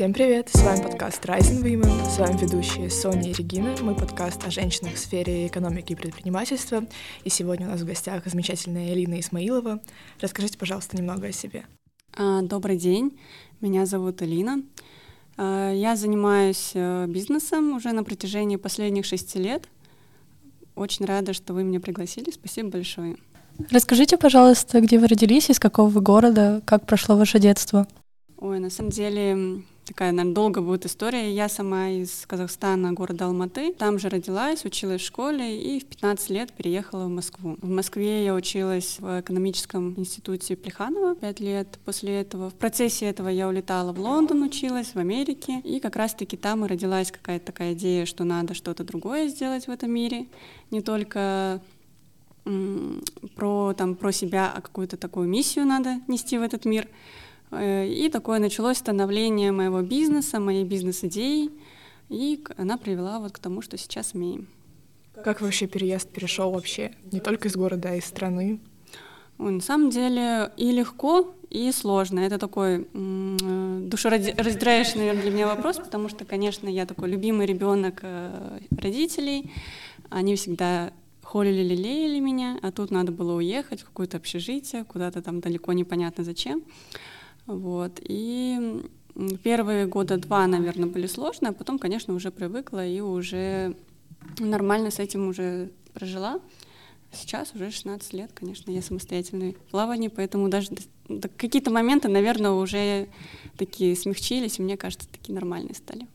Всем привет! С вами подкаст Rising Women. С вами ведущие Соня и Регина. Мы подкаст о женщинах в сфере экономики и предпринимательства. И сегодня у нас в гостях замечательная Элина Исмаилова. Расскажите, пожалуйста, немного о себе. А, добрый день. Меня зовут Элина. А, я занимаюсь э, бизнесом уже на протяжении последних шести лет. Очень рада, что вы меня пригласили. Спасибо большое. Расскажите, пожалуйста, где вы родились, из какого вы города, как прошло ваше детство? Ой, на самом деле такая, наверное, долго будет история. Я сама из Казахстана, города Алматы. Там же родилась, училась в школе и в 15 лет переехала в Москву. В Москве я училась в экономическом институте Плеханова 5 лет. После этого, в процессе этого я улетала в Лондон, училась в Америке. И как раз-таки там и родилась какая-то такая идея, что надо что-то другое сделать в этом мире. Не только про, там, про себя, а какую-то такую миссию надо нести в этот мир. Э, и такое началось становление моего бизнеса, моей бизнес-идеи, и она привела вот к тому, что сейчас имеем. Как вообще переезд перешел вообще не только из города, а из страны? На самом деле и легко, и сложно. Это такой э, душераздирающий, наверное, для меня вопрос, потому что, конечно, я такой любимый ребенок э, родителей. Они всегда холили, лелеяли меня, а тут надо было уехать в какое-то общежитие, куда-то там далеко непонятно зачем. Вот. И первые года два, наверное, были сложные, а потом, конечно, уже привыкла и уже нормально с этим уже прожила. Сейчас уже 16 лет, конечно, я самостоятельный в плавании, поэтому даже какие-то моменты, наверное, уже такие смягчились, и мне кажется, такие нормальные стали.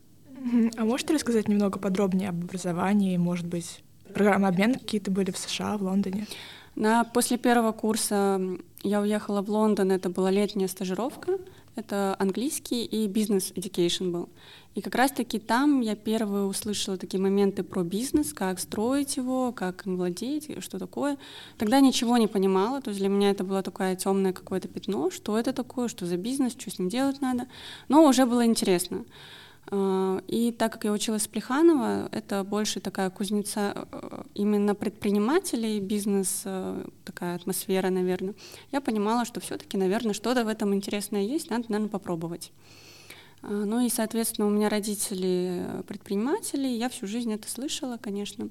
А можете рассказать немного подробнее об образовании, может быть, программы обмена какие-то были в США, в Лондоне? На, после первого курса я уехала в Лондон, это была летняя стажировка, это английский и бизнес education был. И как раз-таки там я первые услышала такие моменты про бизнес, как строить его, как им владеть, что такое. Тогда ничего не понимала, то есть для меня это было такое темное какое-то пятно, что это такое, что за бизнес, что с ним делать надо. Но уже было интересно. А, и так как я училась с Плеханова, это больше такая кузнеца э, именно предпринимателей, бизнес, э, такая атмосфера, наверное. Я понимала, что все-таки, наверное, что-то в этом интересное есть, надо, наверное, попробовать. Ну и, соответственно, у меня родители э, предприниматели, я всю жизнь это слышала, конечно.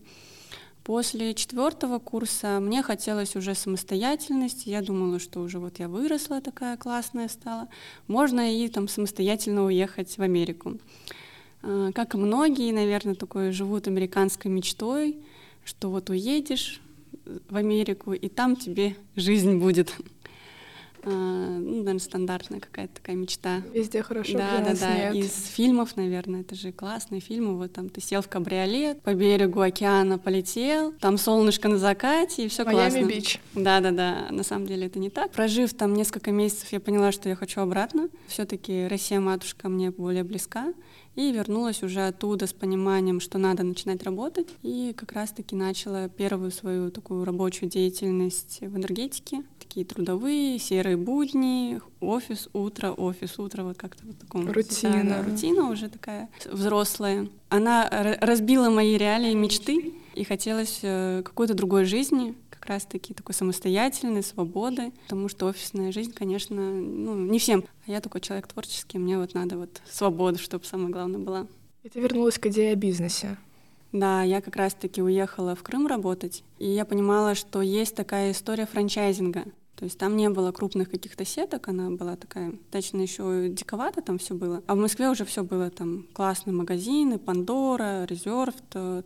После четвертого курса мне хотелось уже самостоятельности. Я думала, что уже вот я выросла такая классная стала. Можно и там самостоятельно уехать в Америку. А, как и многие, наверное, такое живут американской мечтой, что вот уедешь в Америку, и там тебе жизнь будет. А, ну, наверное, стандартная какая-то такая мечта. Везде хорошо, да, да, да. Нет. Из фильмов, наверное, это же классные фильмы. Вот там ты сел в кабриолет, по берегу океана полетел, там солнышко на закате, и все классно. Майами-Бич. Да, да, да. На самом деле это не так. Прожив там несколько месяцев, я поняла, что я хочу обратно. Все-таки Россия-матушка мне более близка. И вернулась уже оттуда с пониманием, что надо начинать работать. И как раз-таки начала первую свою такую рабочую деятельность в энергетике. Такие трудовые, серые будни, офис, утро, офис, утро, вот как-то вот таком. Рутина. Да, да, рутина уже такая взрослая. Она разбила мои реалии мечты, и хотелось э, какой-то другой жизни, как раз-таки такой самостоятельной, свободы, потому что офисная жизнь, конечно, ну, не всем. А я такой человек творческий, мне вот надо вот свободу, чтобы самое главное была. И ты вернулась к идее о бизнесе. Да, я как раз-таки уехала в Крым работать, и я понимала, что есть такая история франчайзинга. То есть там не было крупных каких-то сеток, она была такая, точно еще диковато там все было. А в Москве уже все было там классные магазины, Пандора, Резерв,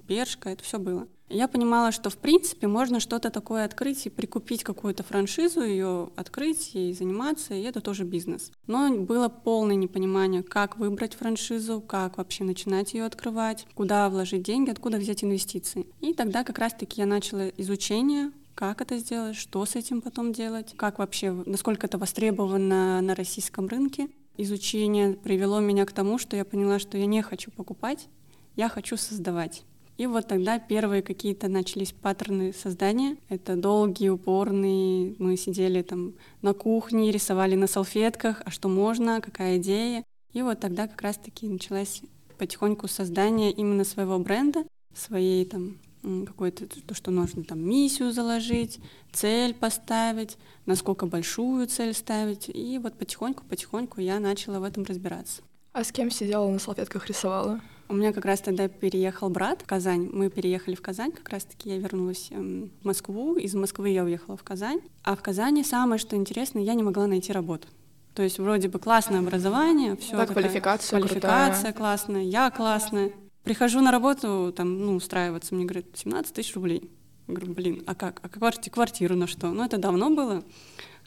Бершка, это все было. Я понимала, что в принципе можно что-то такое открыть и прикупить какую-то франшизу, ее открыть и заниматься, и это тоже бизнес. Но было полное непонимание, как выбрать франшизу, как вообще начинать ее открывать, куда вложить деньги, откуда взять инвестиции. И тогда как раз-таки я начала изучение, как это сделать, что с этим потом делать, как вообще, насколько это востребовано на российском рынке. Изучение привело меня к тому, что я поняла, что я не хочу покупать, я хочу создавать. И вот тогда первые какие-то начались паттерны создания. Это долгие, упорные. Мы сидели там на кухне, рисовали на салфетках, а что можно, какая идея. И вот тогда как раз-таки началось потихоньку создание именно своего бренда, своей там какой-то то, что нужно там миссию заложить, цель поставить, насколько большую цель ставить. И вот потихоньку-потихоньку я начала в этом разбираться. А с кем сидела на салфетках рисовала? У меня как раз тогда переехал брат в Казань. Мы переехали в Казань, как раз-таки я вернулась эм, в Москву. Из Москвы я уехала в Казань. А в Казани самое, что интересно, я не могла найти работу. То есть вроде бы классное образование, все. Да, квалификация Квалификация крутая. классная, я классная. Прихожу на работу, там, ну, устраиваться, мне говорят, 17 тысяч рублей. Я говорю, блин, а как? А кварти- квартиру на что? Ну, это давно было.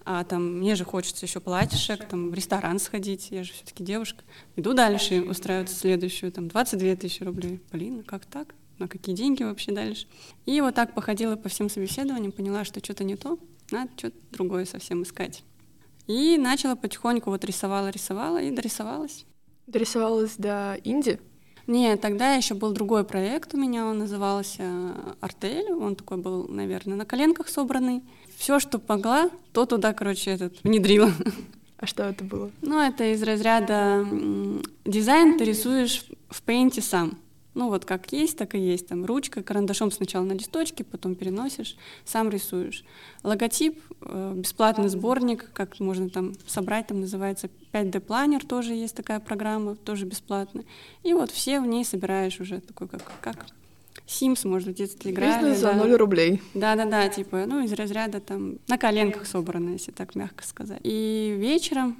А там мне же хочется еще платьишек, там в ресторан сходить, я же все-таки девушка. Иду дальше, устраиваться следующую, там 22 тысячи рублей. Блин, а как так? На какие деньги вообще дальше? И вот так походила по всем собеседованиям, поняла, что что-то не то, надо что-то другое совсем искать. И начала потихоньку вот рисовала, рисовала и дорисовалась. Дорисовалась до Инди? Нет, тогда еще был другой проект у меня, он назывался «Артель», он такой был, наверное, на коленках собранный. Все, что могла, то туда, короче, этот, внедрила. А что это было? Ну, это из разряда дизайн ты рисуешь в пейнте сам. Ну, вот как есть, так и есть. Там ручка, карандашом сначала на листочке, потом переносишь, сам рисуешь. Логотип, э, бесплатный сборник, как можно там собрать, там называется 5D-планер, тоже есть такая программа, тоже бесплатно. И вот все в ней собираешь уже такой, как, как Sims, может, в детстве играли. Бизнес за да. 0 рублей. Да-да-да, типа, ну, из разряда там на коленках собрано, если так мягко сказать. И вечером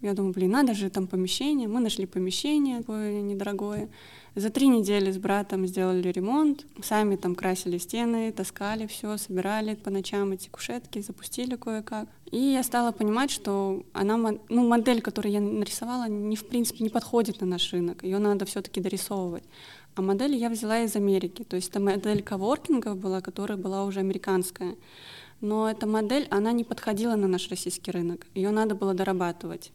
я думаю, блин, надо же там помещение. Мы нашли помещение такое недорогое. За три недели с братом сделали ремонт, сами там красили стены, таскали все, собирали по ночам эти кушетки, запустили кое-как. И я стала понимать, что она, ну, модель, которую я нарисовала, не, в принципе не подходит на наш рынок. Ее надо все-таки дорисовывать. А модель я взяла из Америки. То есть это модель коворкингов была, которая была уже американская. Но эта модель, она не подходила на наш российский рынок. Ее надо было дорабатывать.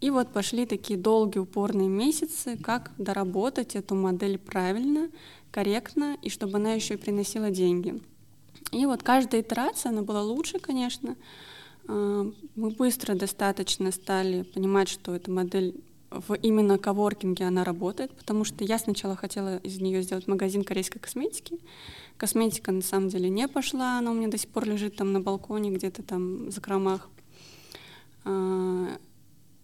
И вот пошли такие долгие, упорные месяцы, как доработать эту модель правильно, корректно, и чтобы она еще и приносила деньги. И вот каждая итерация, она была лучше, конечно. А, Мы быстро достаточно стали понимать, что эта модель в именно коворкинге она работает, потому что я сначала хотела из нее сделать магазин корейской косметики. Косметика на самом деле не пошла, она у меня до сих пор лежит там на балконе где-то там в закромах.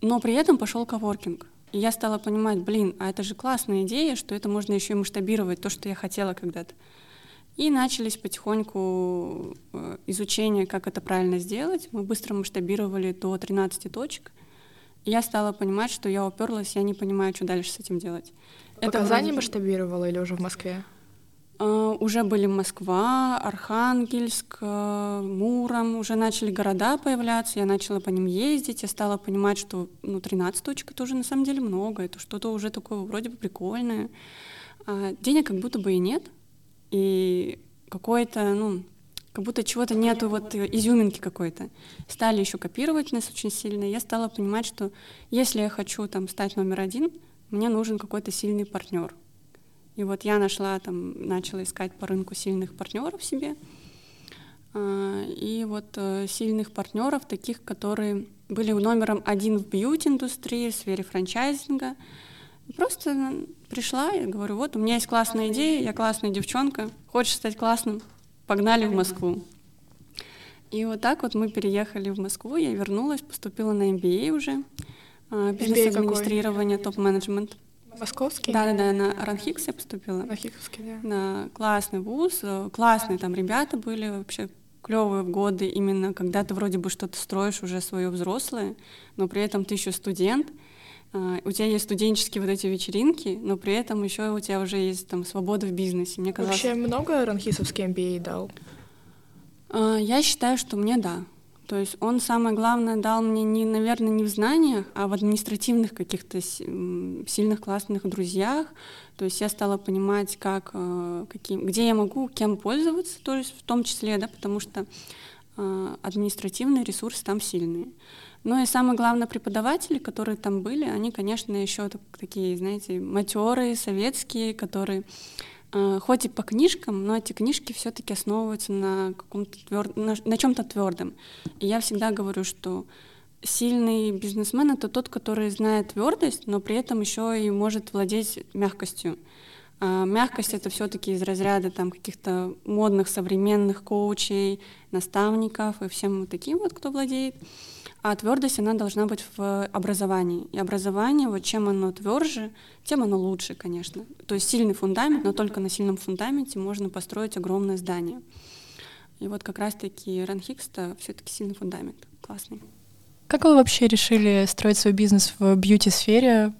Но при этом пошел коворкинг. И я стала понимать, блин, а это же классная идея, что это можно еще и масштабировать, то, что я хотела когда-то. И начались потихоньку э, изучения, как это правильно сделать. Мы быстро масштабировали до 13 точек. И я стала понимать, что я уперлась, я не понимаю, что дальше с этим делать. В Казани вроде- масштабировала или уже в Москве? А, Уже были Москва, Архангельск, э, Муром, уже начали города появляться, я начала по ним ездить, я стала понимать, что ну, 13 точек это уже на самом деле много, это что-то уже такое вроде бы прикольное. А денег как будто бы и нет, и какое-то, ну, как будто чего-то нету, вот изюминки какой-то. Стали еще копировать нас очень сильно, я стала понимать, что если я хочу там стать номер один, мне нужен какой-то сильный партнер. И вот я нашла там, начала искать по рынку сильных партнеров себе. А, И вот э, сильных партнеров, таких, которые были номером один в бьюти-индустрии, в сфере франчайзинга. Просто пришла и говорю, вот у меня есть классная идея, я классная девчонка, хочешь стать классным? Погнали в Москву. И вот так вот мы переехали в Москву, я вернулась, поступила на MBA уже, а, бизнес-администрирование, топ-менеджмент. Московский? Да-да-да, на Ранхикс я поступила. На да. Да, классный вуз, э, классные там ребята были, вообще клевые в годы, именно когда ты вроде бы что-то строишь уже свое взрослое, но при этом ты еще студент, а, у тебя есть студенческие вот эти вечеринки, но при этом еще у тебя уже есть там свобода в бизнесе. Мне казалось, Вообще много ранхисовский MBA дал? А, Я считаю, что мне да. То есть он самое главное дал мне не, наверное, не в знаниях, а в административных каких-то сильных классных друзьях. То есть я стала понимать, как, э, каким, где я могу, кем пользоваться, то есть в том числе, да, потому что э, административные ресурсы там сильные. Ну и самое главное, преподаватели, которые там были, они, конечно, еще такие, знаете, матерые, советские, которые хоть и по книжкам, но эти книжки все-таки основываются на каком-то твер... на, на чем-то твердом. И я всегда говорю, что сильный бизнесмен это тот, который знает твердость, но при этом еще и может владеть мягкостью. А мягкость это все-таки из разряда там каких-то модных современных коучей, наставников и всем вот таким вот, кто владеет. А твердость, она должна быть в образовании. И образование, вот чем оно тверже, тем оно лучше, конечно. То есть сильный фундамент, но только на сильном фундаменте можно построить огромное здание. И вот как раз-таки Ранхикс-то все-таки сильный фундамент, классный. Как вы вообще решили строить свой бизнес в бьюти-сфере?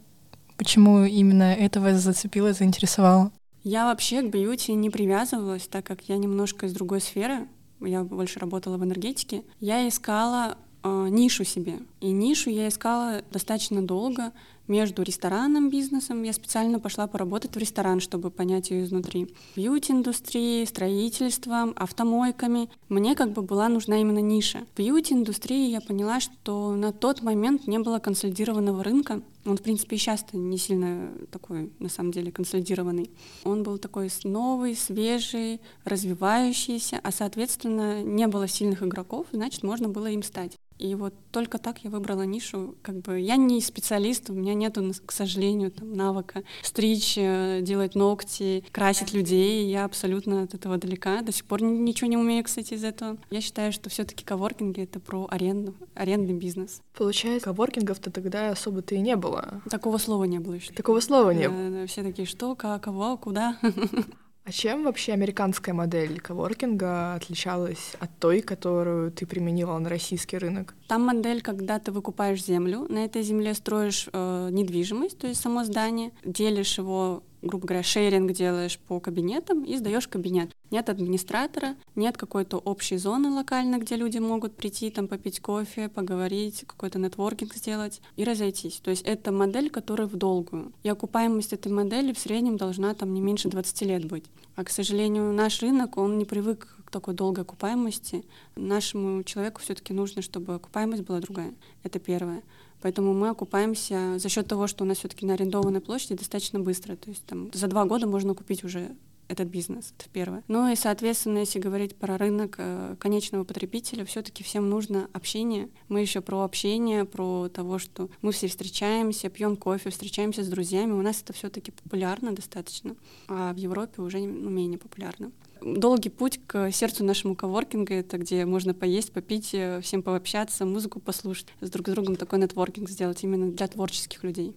Почему именно это вас зацепило, заинтересовало? Я вообще к бьюти не привязывалась, так как я немножко из другой сферы. Я больше работала в энергетике. Я искала э, нишу себе. И нишу я искала достаточно долго между рестораном, бизнесом. Я специально пошла поработать в ресторан, чтобы понять ее изнутри. Бьюти-индустрии, строительством, автомойками. Мне как бы была нужна именно ниша. В бьюти-индустрии я поняла, что на тот момент не было консолидированного рынка. Он, в принципе, и сейчас не сильно такой, на самом деле, консолидированный. Он был такой новый, свежий, развивающийся, а, соответственно, не было сильных игроков, значит, можно было им стать. И вот только так я выбрала нишу. Как бы я не специалист, у меня нету, к сожалению, там, навыка стричь, э, делать ногти, красить людей. Я абсолютно от этого далека. До сих пор ничего не умею, кстати, из этого. Я считаю, что все-таки коворкинги это про аренду, арендный бизнес. Получается, коворкингов-то тогда особо-то и не было. Такого слова не было еще. Такого слова не было. Все такие, что, как, кого, куда. А чем вообще американская модель коворкинга отличалась от той, которую ты применила на российский рынок? Там модель, когда ты выкупаешь землю, на этой земле строишь э, недвижимость, то есть само здание, делишь его грубо говоря, шеринг делаешь по кабинетам и сдаешь кабинет. Нет администратора, нет какой-то общей зоны локальной, где люди могут прийти, там, попить кофе, поговорить, какой-то нетворкинг сделать и разойтись. То есть это модель, которая в долгую. И окупаемость этой модели в среднем должна там не меньше 20 лет быть. А, к сожалению, наш рынок, он не привык к такой долгой окупаемости. Нашему человеку все таки нужно, чтобы окупаемость была другая. Это первое. Поэтому мы окупаемся за счет того, что у нас все-таки на арендованной площади достаточно быстро. То есть там за два года можно купить уже этот бизнес, это первое. Ну и, соответственно, если говорить про рынок э, конечного потребителя, все-таки всем нужно общение. Мы еще про общение, про того, что мы все встречаемся, пьем кофе, встречаемся с друзьями. У нас это все-таки популярно достаточно, а в Европе уже ну, менее популярно долгий путь к сердцу нашему коворкинга. Это где можно поесть, попить, э, всем пообщаться, музыку послушать, с друг с другом такой нетворкинг сделать именно для творческих людей.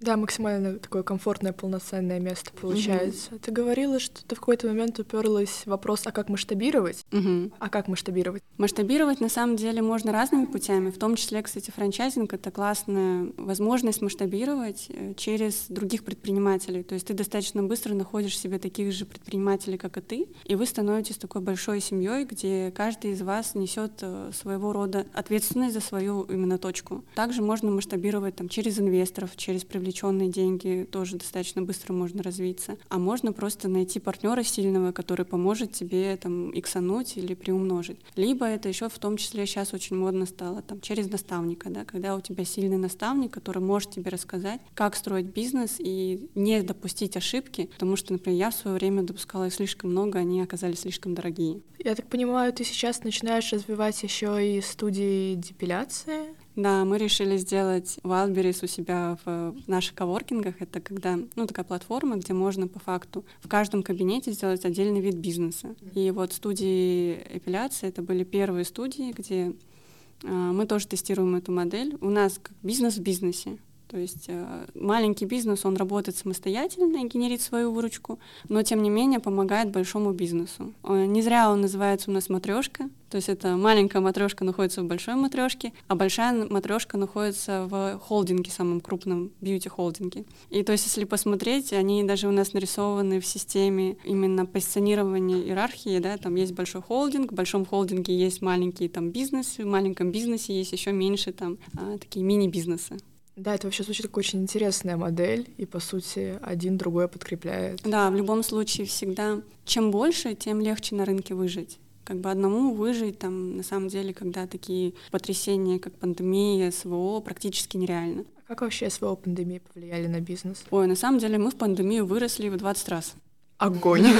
Да, максимально такое комфортное, полноценное место получается. Угу. Ты говорила, что ты в какой-то момент уперлась в вопрос, а как масштабировать? Угу. А как масштабировать? Масштабировать на самом деле можно разными путями, в том числе, кстати, франчайзинг — это классная возможность масштабировать э, через других предпринимателей. То есть ты достаточно быстро находишь себе таких же предпринимателей, как и ты, и вы становитесь такой большой семьей, где каждый из вас несет э, своего рода ответственность за свою именно точку. Также можно масштабировать там, через инвесторов, через привлечение привлеченные деньги тоже достаточно быстро можно развиться. А можно просто найти партнера сильного, который поможет тебе там иксануть или приумножить. Либо это еще в том числе сейчас очень модно стало там через наставника, да, когда у тебя сильный наставник, который может тебе рассказать, как строить бизнес и не допустить ошибки, потому что, например, я в свое время допускала их слишком много, они оказались слишком дорогие. Я так понимаю, ты сейчас начинаешь развивать еще и студии депиляции? Да, мы решили сделать Wildberries у себя в наших коворкингах. Это когда, ну, такая платформа, где можно по факту в каждом кабинете сделать отдельный вид бизнеса. И вот студии эпиляции, это были первые студии, где э, мы тоже тестируем эту модель. У нас бизнес в бизнесе. То есть э, маленький бизнес, он работает самостоятельно и генерит свою выручку, но тем не менее помогает большому бизнесу. Э, не зря он называется у нас матрешка. То есть это маленькая матрешка находится в большой матрешке, а большая матрешка находится в холдинге, самом крупном бьюти-холдинге. И то есть если посмотреть, они даже у нас нарисованы в системе именно позиционирования иерархии, да, там есть большой холдинг, в большом холдинге есть маленький там бизнес, в маленьком бизнесе есть еще меньше там а, такие мини-бизнесы. Да, это вообще звучит как очень интересная модель, и, по сути, один другое подкрепляет. Да, в любом случае всегда чем больше, тем легче на рынке выжить. Как бы одному выжить, там, на самом деле, когда такие потрясения, как пандемия, СВО, практически нереально. А как вообще СВО пандемии повлияли на бизнес? Ой, на самом деле мы в пандемию выросли в 20 раз. Огонь!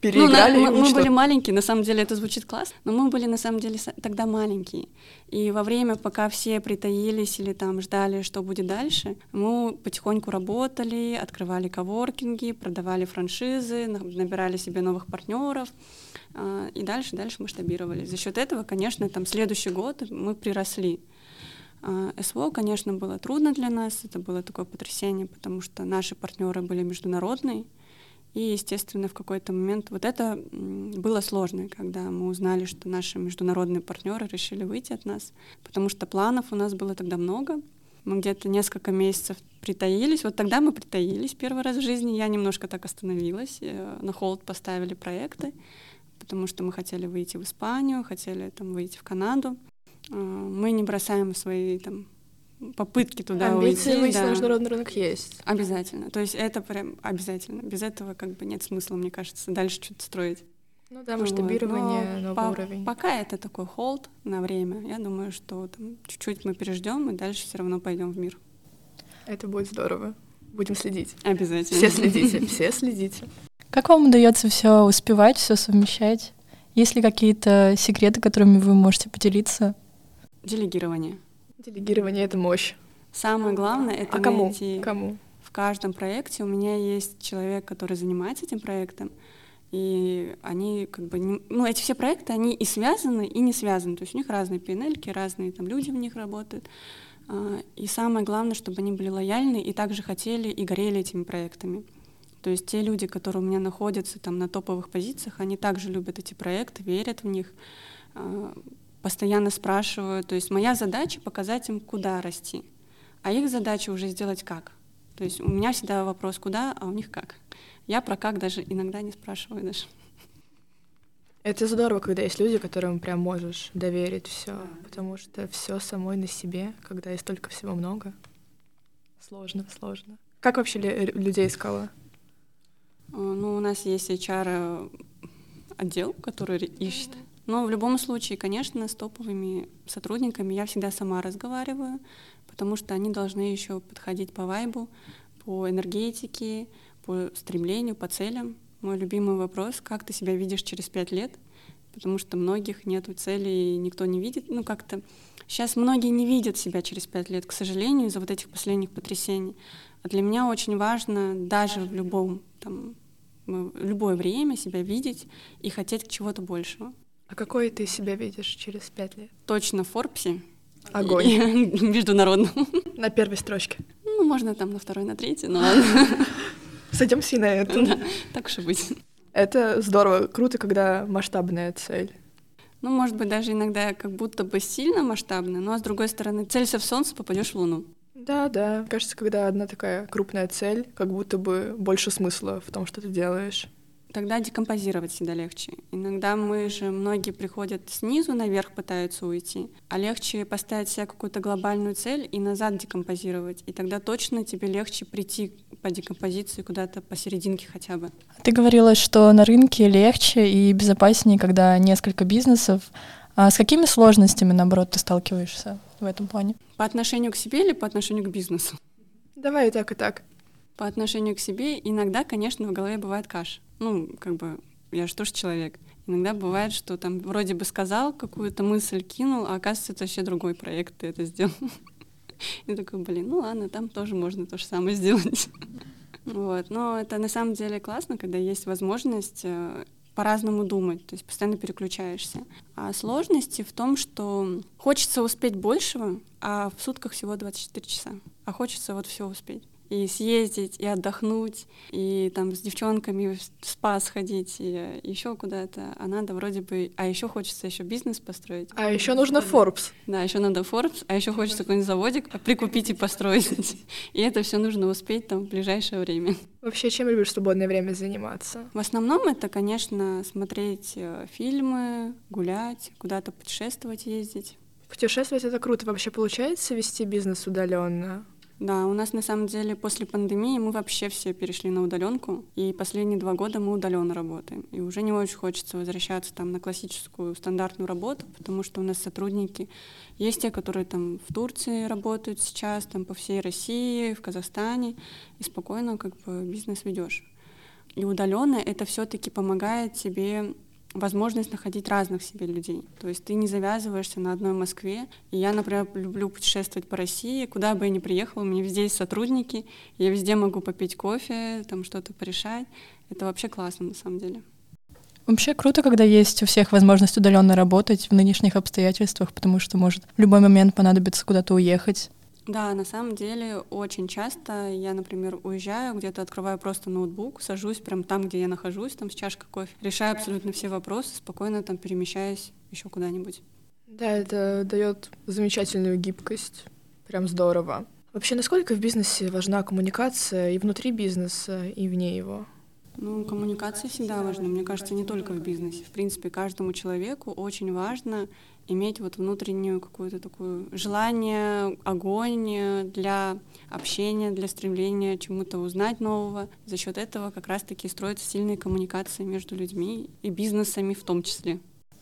переиграли. Ну, на, мы, мы были маленькие, на самом деле это звучит классно, но мы были на самом деле тогда маленькие. И во время, пока все притаились или там ждали, что будет дальше, мы потихоньку работали, открывали коворкинги, продавали франшизы, набирали себе новых партнеров а, и дальше, дальше масштабировали. За счет этого, конечно, там следующий год мы приросли. А, СВО, конечно, было трудно для нас, это было такое потрясение, потому что наши партнеры были международные, и, естественно, в какой-то момент вот это было сложно, когда мы узнали, что наши международные партнеры решили выйти от нас, потому что планов у нас было тогда много. Мы где-то несколько месяцев притаились. Вот тогда мы притаились первый раз в жизни. Я немножко так остановилась. Э, на холд поставили проекты, потому что мы хотели выйти в Испанию, хотели там выйти в Канаду. Э, мы не бросаем свои там попытки туда Амбиции уйти. выйти да. на международный рынок есть. Обязательно. То есть это прям обязательно. Без этого как бы нет смысла, мне кажется, дальше что-то строить. Ну да, масштабирование, вот. новый по уровень. Пока это такой холд на время. Я думаю, что там чуть-чуть мы переждем и дальше все равно пойдем в мир. Это будет здорово. Будем следить. Обязательно. Все следите, все следите. Как вам удается все успевать, все совмещать? Есть ли какие-то секреты, которыми вы можете поделиться? Делегирование. Делегирование — это мощь. Самое главное — это а кому? найти... Кому? В каждом проекте у меня есть человек, который занимается этим проектом, и они как бы... Не... Ну, эти все проекты, они и связаны, и не связаны. То есть у них разные пинельки, разные там люди в них работают. А, и самое главное, чтобы они были лояльны и также хотели и горели этими проектами. То есть те люди, которые у меня находятся там на топовых позициях, они также любят эти проекты, верят в них, а, постоянно спрашиваю. То есть моя задача показать им, куда расти, а их задача уже сделать как. То есть у меня всегда вопрос, куда, а у них как. Я про как даже иногда не спрашиваю даже. Это здорово, когда есть люди, которым прям можешь доверить все, потому что все самой на себе, когда есть столько всего много, сложно, сложно. Как вообще людей искала? Э, ну, у нас есть HR отдел, который ищет но в любом случае, конечно, с топовыми сотрудниками я всегда сама разговариваю, потому что они должны еще подходить по вайбу, по энергетике, по стремлению, по целям. Мой любимый вопрос — как ты себя видишь через пять лет? Потому что многих нету цели, и никто не видит. Ну, как-то сейчас многие не видят себя через пять лет, к сожалению, из-за вот этих последних потрясений. А для меня очень важно даже в любом там, в любое время себя видеть и хотеть чего-то большего. А какой ты себя видишь через пять лет? Точно в Форбсе. Огонь. Международном. На первой строчке. Ну, можно там на второй, на третьей, но ладно. Сойдемся и на это. Да, так уж и быть. Это здорово, круто, когда масштабная цель. Ну, может быть, даже иногда как будто бы сильно масштабная, но а с другой стороны, целься в солнце, попадешь в луну. Да, да. Кажется, когда одна такая крупная цель, как будто бы больше смысла в том, что ты делаешь тогда декомпозировать всегда легче. Иногда мы же, многие приходят снизу наверх, пытаются уйти, а легче поставить себе какую-то глобальную цель и назад декомпозировать. И тогда точно тебе легче прийти по декомпозиции куда-то посерединке хотя бы. Ты говорила, что на рынке легче и безопаснее, когда несколько бизнесов. А с какими сложностями, наоборот, ты сталкиваешься в этом плане? По отношению к себе или по отношению к бизнесу? Давай и так, и так. По отношению к себе иногда, конечно, в голове бывает каша ну, как бы, я же тоже человек. Иногда бывает, что там вроде бы сказал какую-то мысль, кинул, а оказывается, это вообще другой проект, ты это сделал. И такой, блин, ну ладно, там тоже можно то же самое сделать. Вот. Но это на самом деле классно, когда есть возможность э, по-разному думать, то есть постоянно переключаешься. А сложности в том, что хочется успеть большего, а в сутках всего 24 часа, а хочется вот все успеть и съездить, и отдохнуть, и там с девчонками в спа сходить, и еще куда-то. А надо вроде бы... А еще хочется еще бизнес построить. А еще нужно Forbes. Да, еще надо Forbes, а еще хочется какой-нибудь заводик прикупить и построить. И это все нужно успеть там в ближайшее время. Вообще, чем любишь в свободное время заниматься? В основном это, конечно, смотреть э, фильмы, гулять, куда-то путешествовать, ездить. Путешествовать это круто. Вообще получается вести бизнес удаленно? Да, у нас на самом деле после пандемии мы вообще все перешли на удаленку, и последние два года мы удаленно работаем. И уже не очень хочется возвращаться там на классическую стандартную работу, потому что у нас сотрудники есть те, которые там в Турции работают сейчас, там по всей России, в Казахстане, и спокойно как бы бизнес ведешь. И удаленно это все-таки помогает тебе возможность находить разных себе людей. То есть ты не завязываешься на одной Москве. И я, например, люблю путешествовать по России. Куда бы я ни приехала, у меня везде есть сотрудники. Я везде могу попить кофе, там что-то порешать. Это вообще классно на самом деле. Вообще круто, когда есть у всех возможность удаленно работать в нынешних обстоятельствах, потому что может в любой момент понадобится куда-то уехать. Да, на самом деле очень часто я, например, уезжаю, где-то открываю просто ноутбук, сажусь прям там, где я нахожусь, там с чашкой кофе, решаю абсолютно все вопросы, спокойно там перемещаюсь еще куда-нибудь. Да, это дает замечательную гибкость. Прям здорово. Вообще, насколько в бизнесе важна коммуникация и внутри бизнеса, и вне его? Ну, коммуникация всегда важна. Мне кажется, не только в бизнесе. В принципе, каждому человеку очень важно иметь вот внутреннюю какую-то такую желание, огонь для общения, для стремления чему-то узнать нового. За счет этого как раз-таки строятся сильные коммуникации между людьми и бизнесами в том числе.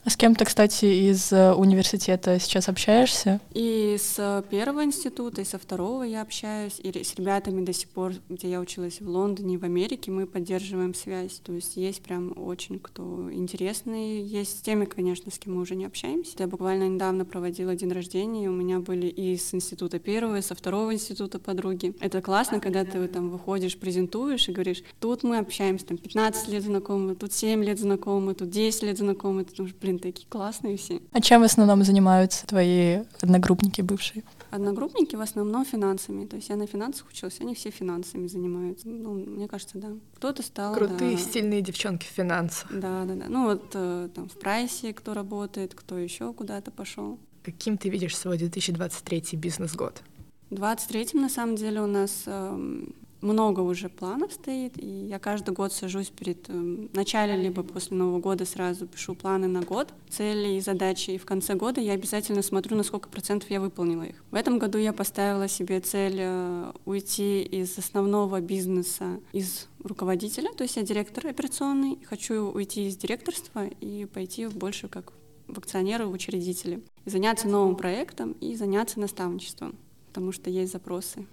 А с кем ты, кстати, из э, университета сейчас общаешься? И с первого института, и со второго я общаюсь, и с ребятами до сих пор, где я училась в Лондоне, в Америке, мы поддерживаем связь. То есть есть прям очень кто интересный. Есть с теми, конечно, с кем мы уже не общаемся. Я буквально недавно проводила день рождения, и у меня были и с института первого, и со второго института подруги. Это классно, когда ты там выходишь, презентуешь и говоришь, тут мы общаемся, там 15 лет знакомы, тут 7 лет знакомы, тут 10 лет знакомы, ты думаешь, блин, блин, такие классные все. А чем в основном занимаются твои одногруппники бывшие? Одногруппники в основном финансами. То есть я на финансах училась, они все финансами занимаются. Ну, мне кажется, да. Кто-то стал... Крутые, да. стильные девчонки в финансах. Да, да, да. Ну вот э, там в прайсе кто работает, кто еще куда-то пошел. Каким ты видишь свой 2023 бизнес-год? В 23 на самом деле у нас эм, много уже планов стоит, и я каждый год сажусь перед э, начале либо после Нового года сразу пишу планы на год, цели и задачи, и в конце года я обязательно смотрю, на сколько процентов я выполнила их. В этом году я поставила себе цель э, уйти из основного бизнеса, из руководителя, то есть я директор операционный, хочу уйти из директорства и пойти больше как в акционеры, в учредители, заняться новым проектом и заняться наставничеством, потому что есть запросы.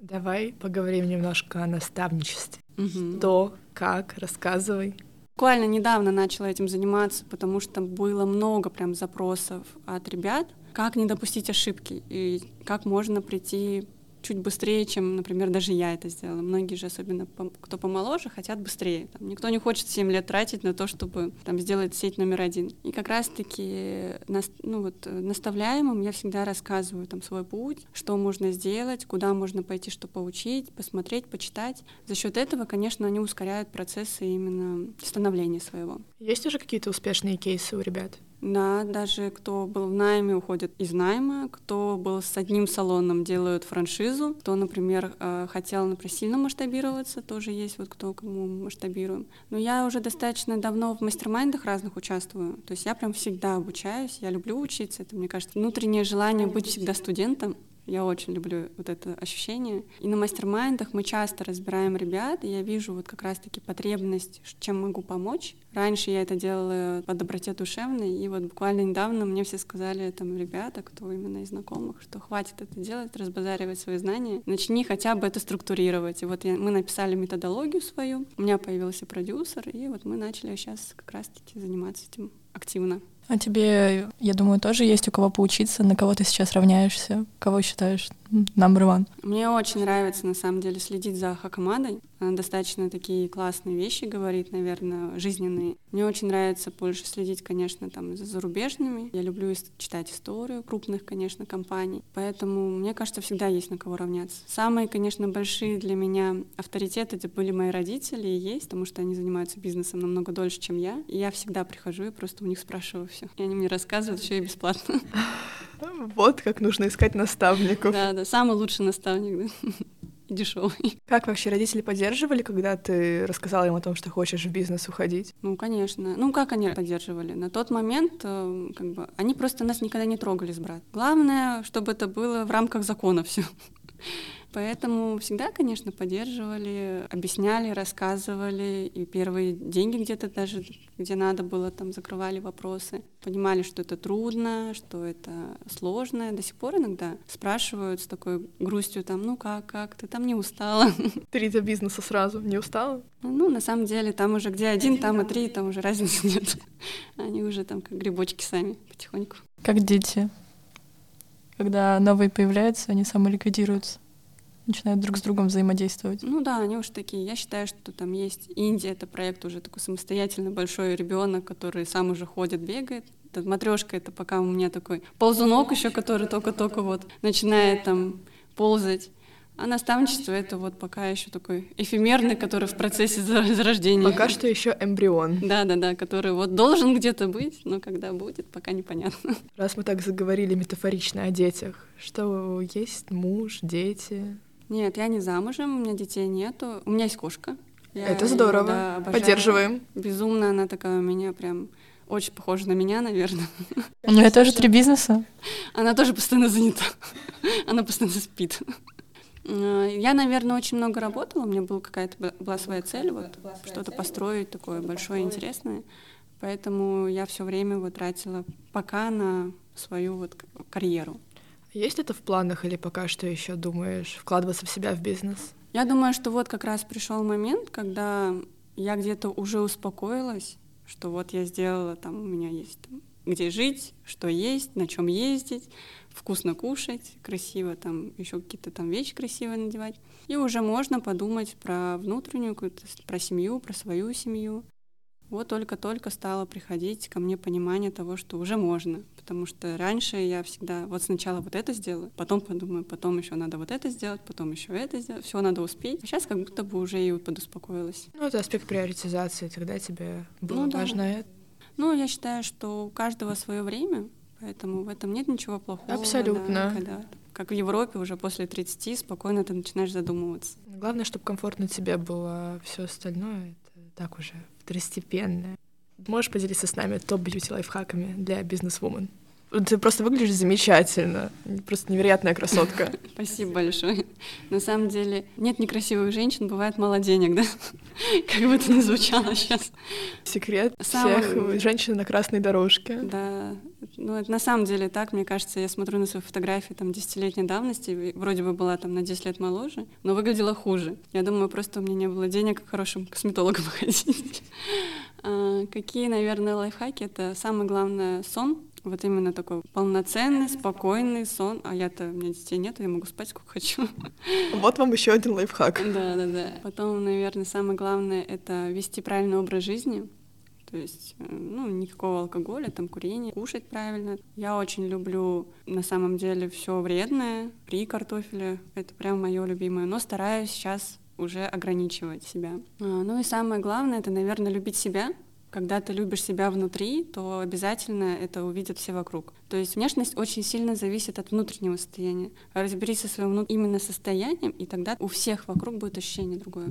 Давай поговорим немножко о наставничестве. Угу. Что, как, рассказывай. Буквально недавно начала этим заниматься, потому что было много прям запросов от ребят, как не допустить ошибки и как можно прийти чуть быстрее, чем, например, даже я это сделала. Многие же, особенно кто помоложе, хотят быстрее. Там, никто не хочет 7 лет тратить на то, чтобы там, сделать сеть номер один. И как раз-таки ну, вот, наставляемым я всегда рассказываю там, свой путь, что можно сделать, куда можно пойти, что поучить, посмотреть, почитать. За счет этого, конечно, они ускоряют процессы именно становления своего. Есть уже какие-то успешные кейсы у ребят? Да, даже кто был в найме, уходит из найма, кто был с одним салоном, делают франшизу, кто, например, э, хотел, например, сильно масштабироваться, тоже есть вот кто кому масштабируем. Но я уже достаточно давно в мастер-майндах разных участвую, то есть я прям всегда обучаюсь, я люблю учиться, это, мне кажется, внутреннее желание быть всегда студентом, я очень люблю вот это ощущение. И на мастер-майндах мы часто разбираем ребят, и я вижу вот как раз-таки потребность, чем могу помочь. Раньше я это делала по доброте душевной, и вот буквально недавно мне все сказали, там, ребята, кто именно из знакомых, что хватит это делать, разбазаривать свои знания, начни хотя бы это структурировать. И вот я, мы написали методологию свою, у меня появился продюсер, и вот мы начали сейчас как раз-таки заниматься этим активно. А тебе, я думаю, тоже есть у кого поучиться, на кого ты сейчас равняешься, кого считаешь number one? Мне очень нравится, на самом деле, следить за Хакамадой. Она достаточно такие классные вещи говорит, наверное, жизненные. Мне очень нравится больше следить, конечно, там за зарубежными. Я люблю читать историю крупных, конечно, компаний. Поэтому, мне кажется, всегда есть на кого равняться. Самые, конечно, большие для меня авторитеты это были мои родители и есть, потому что они занимаются бизнесом намного дольше, чем я. И я всегда прихожу и просто у них спрашиваю. И они мне рассказывают все и бесплатно. Вот как нужно искать наставников. Да, да, самый лучший наставник, да. дешевый. Как вообще родители поддерживали, когда ты рассказала им о том, что хочешь в бизнес уходить? Ну, конечно. Ну, как они поддерживали? На тот момент, э, как бы, они просто нас никогда не трогали с братом. Главное, чтобы это было в рамках закона все. Поэтому всегда, конечно, поддерживали, объясняли, рассказывали. И первые деньги где-то даже, где надо было, там закрывали вопросы. Понимали, что это трудно, что это сложно. До сих пор иногда спрашивают с такой грустью, там, ну как, как, ты там не устала? Три за бизнеса сразу, не устала? Ну, на самом деле, там уже где один, там и три, там уже разницы нет. Они уже там как грибочки сами потихоньку. Как дети. Когда новые появляются, они самоликвидируются начинают друг с другом взаимодействовать. Ну да, они уж такие. Я считаю, что там есть Индия, это проект уже такой самостоятельный большой ребенок, который сам уже ходит, бегает. Матрешка это пока у меня такой ползунок еще, который только-только вот начинает там ползать. А наставничество это вот пока еще такой эфемерный, который в процессе зарождения. Пока что еще эмбрион. Да, да, да, который вот должен где-то быть, но когда будет, пока непонятно. Раз мы так заговорили метафорично о детях, что есть муж, дети? Нет, я не замужем, у меня детей нету. У меня есть кошка. Я это здорово. Да, Поддерживаем. Безумно она такая у меня прям очень похожа на меня, наверное. У нее тоже три бизнеса? Она тоже постоянно занята. Она постоянно спит. Э, я, наверное, очень много работала, у меня была какая-то была своя цель, вот что-то построить такое большое, интересное. Поэтому я все время вот тратила пока на свою вот карьеру. Есть это в планах или пока что еще думаешь вкладываться в себя в бизнес? Я думаю, что вот как раз пришел момент, когда я где-то уже успокоилась, что вот я сделала, там у меня есть там, где жить, что есть, на чем ездить, вкусно кушать, красиво там еще какие-то там вещи красивые надевать. И уже можно подумать про внутреннюю, про семью, про свою семью. Вот только-только стало приходить ко мне понимание того, что уже можно. Потому что раньше я всегда вот сначала вот это сделаю, потом подумаю, потом еще надо вот это сделать, потом еще это сделать, все надо успеть. А сейчас как будто бы уже и подуспокоилась. Ну, это аспект приоритизации, тогда тебе было ну, важно да. это. Ну, я считаю, что у каждого свое время, Поэтому в этом нет ничего плохого. Абсолютно. Да, когда, как в Европе, уже после 30 спокойно ты начинаешь задумываться. Главное, чтобы комфортно тебе было все остальное, это так уже второстепенное. Можешь поделиться с нами топ-бьюти лайфхаками для бизнес-вумен? Ты просто выглядишь замечательно. Просто невероятная красотка. Спасибо большое. На самом деле, нет некрасивых женщин, бывает мало денег, да? Как бы это ни звучало сейчас. Секрет Сам... всех женщин на красной дорожке. Да. Ну, это на самом деле так, мне кажется, я смотрю на свои фотографии там десятилетней давности, вроде бы была там на 10 лет моложе, но выглядела хуже. Я думаю, просто у меня не было денег к хорошим косметологам ходить. А, какие, наверное, лайфхаки? Это самое главное — сон, вот именно такой полноценный, спокойный сон. А я-то, у меня детей нет, я могу спать сколько хочу. Вот вам еще один лайфхак. Да, да, да. Потом, наверное, самое главное — это вести правильный образ жизни. То есть, э, ну, никакого алкоголя, там, курения, кушать правильно. Я очень люблю, на самом деле, все вредное, при картофеле. Это прям мое любимое. Но стараюсь сейчас уже ограничивать себя. А, ну и самое главное — это, наверное, любить себя, когда ты любишь себя внутри, то обязательно это увидят все вокруг. То есть внешность очень сильно зависит от внутреннего состояния. Разберись со своим внут... именно состоянием, и тогда у всех вокруг будет ощущение другое.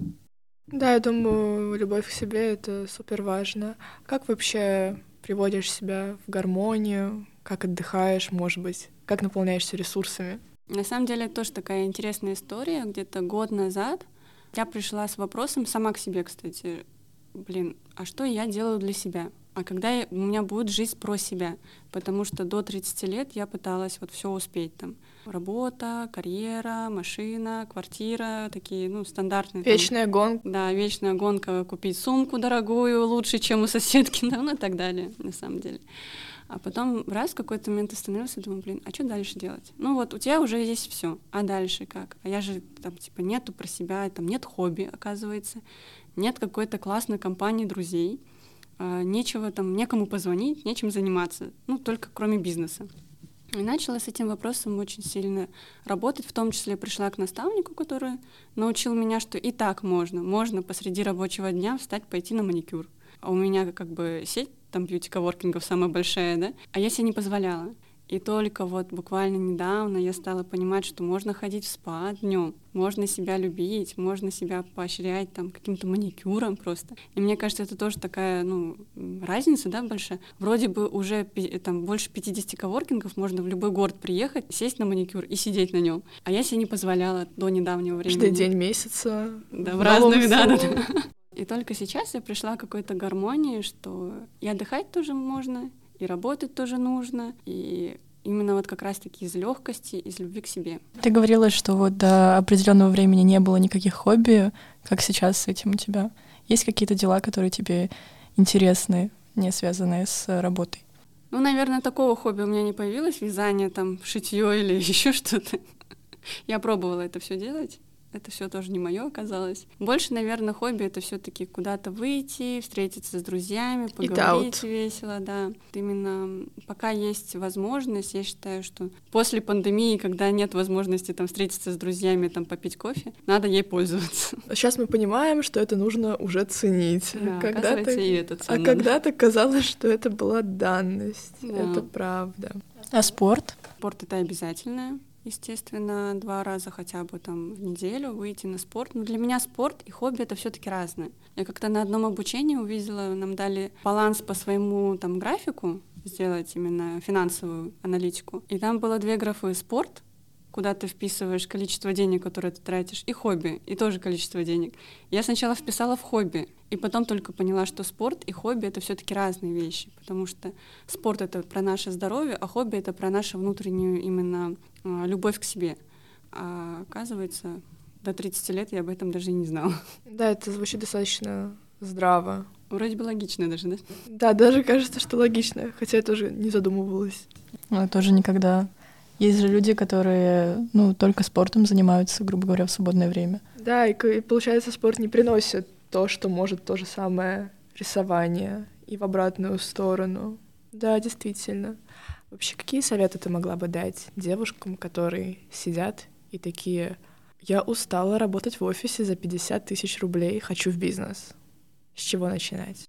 Да, я думаю, любовь к себе — это супер важно. Как вообще приводишь себя в гармонию? Как отдыхаешь, может быть? Как наполняешься ресурсами? На самом деле, это тоже такая интересная история. Где-то год назад я пришла с вопросом, сама к себе, кстати, блин, а что я делаю для себя? А когда я, у меня будет жизнь про себя? Потому что до 30 лет я пыталась вот все успеть там. Работа, карьера, машина, квартира, такие, ну, стандартные. Вечная там, гонка. Да, вечная гонка, купить сумку дорогую, лучше, чем у соседки, да, ну и так далее, на самом деле. А потом раз в какой-то момент остановился и думаю, блин, а что дальше делать? Ну вот, у тебя уже есть все, а дальше как? А я же там, типа, нету про себя, там нет хобби, оказывается нет какой-то классной компании друзей, а, нечего там, некому позвонить, нечем заниматься, ну, только кроме бизнеса. И начала с этим вопросом очень сильно работать, в том числе пришла к наставнику, который научил меня, что и так можно. Можно посреди рабочего дня встать, пойти на маникюр. А у меня как бы сеть там бьюти-коворкингов самая большая, да? А я себе не позволяла. И только вот буквально недавно я стала понимать, что можно ходить в спа днем, можно себя любить, можно себя поощрять там каким-то маникюром просто. И мне кажется, это тоже такая, ну, разница, да, большая. Вроде бы уже там больше 50 коворкингов, можно в любой город приехать, сесть на маникюр и сидеть на нем. А я себе не позволяла до недавнего времени. Каждый день месяца. Да, в разных, да, да, да. И только сейчас я пришла к какой-то гармонии, что и отдыхать тоже можно, и работать тоже нужно, и именно вот как раз-таки из легкости, из любви к себе. Ты говорила, что вот до определенного времени не было никаких хобби, как сейчас с этим у тебя. Есть какие-то дела, которые тебе интересны, не связанные с работой? Ну, наверное, такого хобби у меня не появилось, вязание, там, шитье или еще что-то. Я пробовала это все делать, это все тоже не мое оказалось. Больше, наверное, хобби это все-таки куда-то выйти, встретиться с друзьями, поговорить весело, да. Именно пока есть возможность, я считаю, что после пандемии, когда нет возможности там встретиться с друзьями, там попить кофе, надо ей пользоваться. Сейчас мы понимаем, что это нужно уже ценить. Да, когда-то и это а ценно. А когда-то казалось, что это была данность. Да. Это правда. А спорт? Спорт это обязательное естественно, два раза хотя бы там в неделю выйти на спорт. Но для меня спорт и хобби это все-таки разное. Я как-то на одном обучении увидела, нам дали баланс по своему там графику сделать именно финансовую аналитику. И там было две графы спорт куда ты вписываешь количество денег, которое ты тратишь, и хобби, и тоже количество денег. Я сначала вписала в хобби, и потом только поняла, что спорт и хобби это все-таки разные вещи, потому что спорт это про наше здоровье, а хобби это про нашу внутреннюю именно а, любовь к себе. А оказывается, до 30 лет я об этом даже и не знала. Да, это звучит достаточно здраво. Вроде бы логично даже, да? Да, даже кажется, что логично, хотя я тоже не задумывалась. Ну, я тоже никогда есть же люди, которые, ну, только спортом занимаются, грубо говоря, в свободное время. Да, и, и получается, спорт не приносит то, что может то же самое рисование и в обратную сторону. Да, действительно. Вообще, какие советы ты могла бы дать девушкам, которые сидят и такие «Я устала работать в офисе за 50 тысяч рублей, хочу в бизнес». С чего начинать?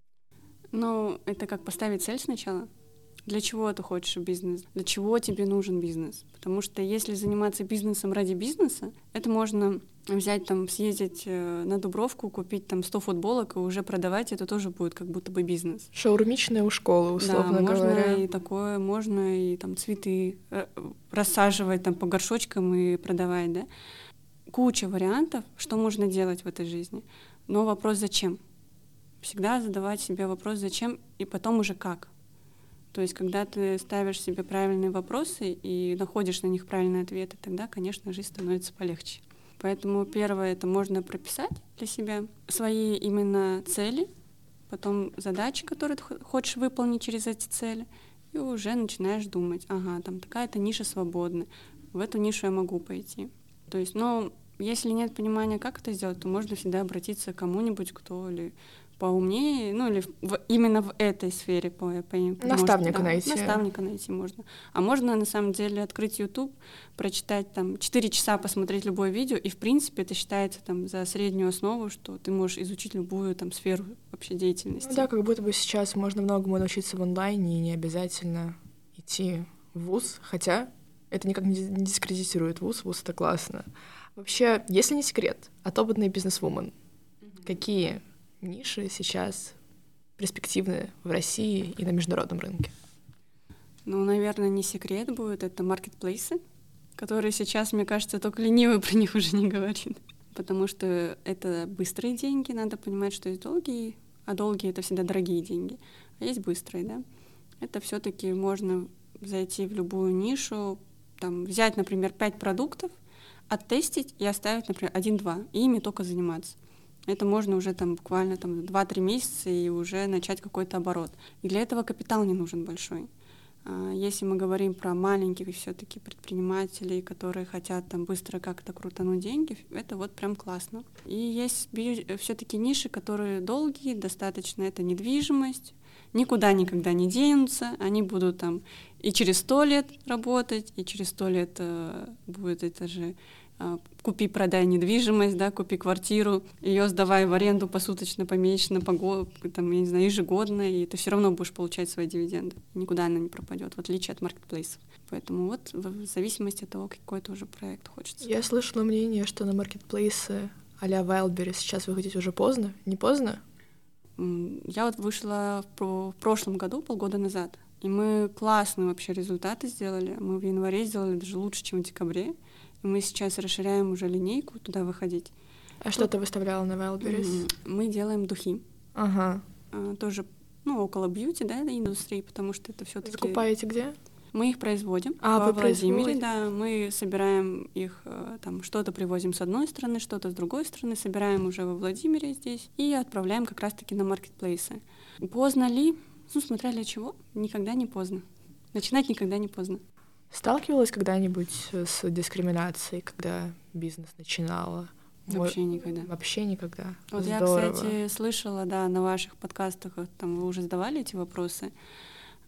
Ну, это как поставить цель сначала — для чего ты хочешь бизнес, для чего тебе нужен бизнес. Потому что если заниматься бизнесом ради бизнеса, это можно взять там, съездить э, на Дубровку, купить там 100 футболок и уже продавать, это тоже будет как будто бы бизнес. Шаурмичная у школы, условно да, говоря. можно и такое, можно и там цветы э, рассаживать там по горшочкам и продавать, да. Куча вариантов, что можно делать в этой жизни. Но вопрос зачем? Всегда задавать себе вопрос зачем и потом уже как. То есть, когда ты ставишь себе правильные вопросы и находишь на них правильные ответы, тогда, конечно, жизнь становится полегче. Поэтому первое это можно прописать для себя свои именно цели, потом задачи, которые ты хочешь выполнить через эти цели, и уже начинаешь думать, ага, там такая-то ниша свободна, в эту нишу я могу пойти. То есть, ну, если нет понимания, как это сделать, то можно всегда обратиться к кому-нибудь, кто или поумнее, ну или в, именно в этой сфере по, по наставника да, найти. Наставника найти можно. А можно на самом деле открыть YouTube, прочитать там 4 часа, посмотреть любое видео, и в принципе это считается там за среднюю основу, что ты можешь изучить любую там сферу вообще деятельности. Ну да, как будто бы сейчас можно многому научиться в онлайне и не обязательно идти в ВУЗ, хотя это никак не дискредитирует ВУЗ, ВУЗ это классно. Вообще, если не секрет, от опытной бизнесвумен, mm-hmm. какие ниши сейчас перспективны в России и на международном рынке? Ну, наверное, не секрет будет, это маркетплейсы, которые сейчас, мне кажется, только ленивый про них уже не говорит. Потому что это быстрые деньги, надо понимать, что есть долгие, а долгие — это всегда дорогие деньги, а есть быстрые, да. Это все таки можно зайти в любую нишу, там, взять, например, пять продуктов, оттестить и оставить, например, один-два, и ими только заниматься. Это можно уже там буквально там 2-3 месяца и уже начать какой-то оборот. И для этого капитал не нужен большой. А, если мы говорим про маленьких все-таки предпринимателей, которые хотят там быстро как-то крутануть деньги, это вот прям классно. И есть все-таки ниши, которые долгие, достаточно это недвижимость, никуда никогда не денутся, они будут там и через сто лет работать, и через сто лет э, будет это же а, купи, продай недвижимость, да, купи квартиру, ее сдавай в аренду посуточно, помесячно, по году, там, я не знаю, ежегодно, и ты все равно будешь получать свои дивиденды. Никуда она не пропадет, в отличие от маркетплейсов. Поэтому вот в зависимости от того, какой тоже проект хочется. Я слышала мнение, что на маркетплейсы а-ля Wildberries сейчас выходить уже поздно. Не поздно? Я вот вышла в прошлом году, полгода назад, и мы классные вообще результаты сделали. Мы в январе сделали даже лучше, чем в декабре. Мы сейчас расширяем уже линейку, туда выходить. А Тут... что ты выставляла на Wildberries? Мы делаем духи. Ага. А, тоже, ну, около бьюти, да, индустрии, потому что это все таки Закупаете где? Мы их производим а, во Владимире, да. Мы собираем их, э, там, что-то привозим с одной стороны, что-то с другой стороны, собираем уже во Владимире здесь и отправляем как раз-таки на маркетплейсы. Поздно ли? Ну, смотря для чего, никогда не поздно. Начинать никогда не поздно. Сталкивалась когда-нибудь с дискриминацией, когда бизнес начинала? Вообще никогда. Вообще никогда. Вот Здорово. я, кстати, слышала, да, на ваших подкастах, э, там вы уже задавали эти вопросы.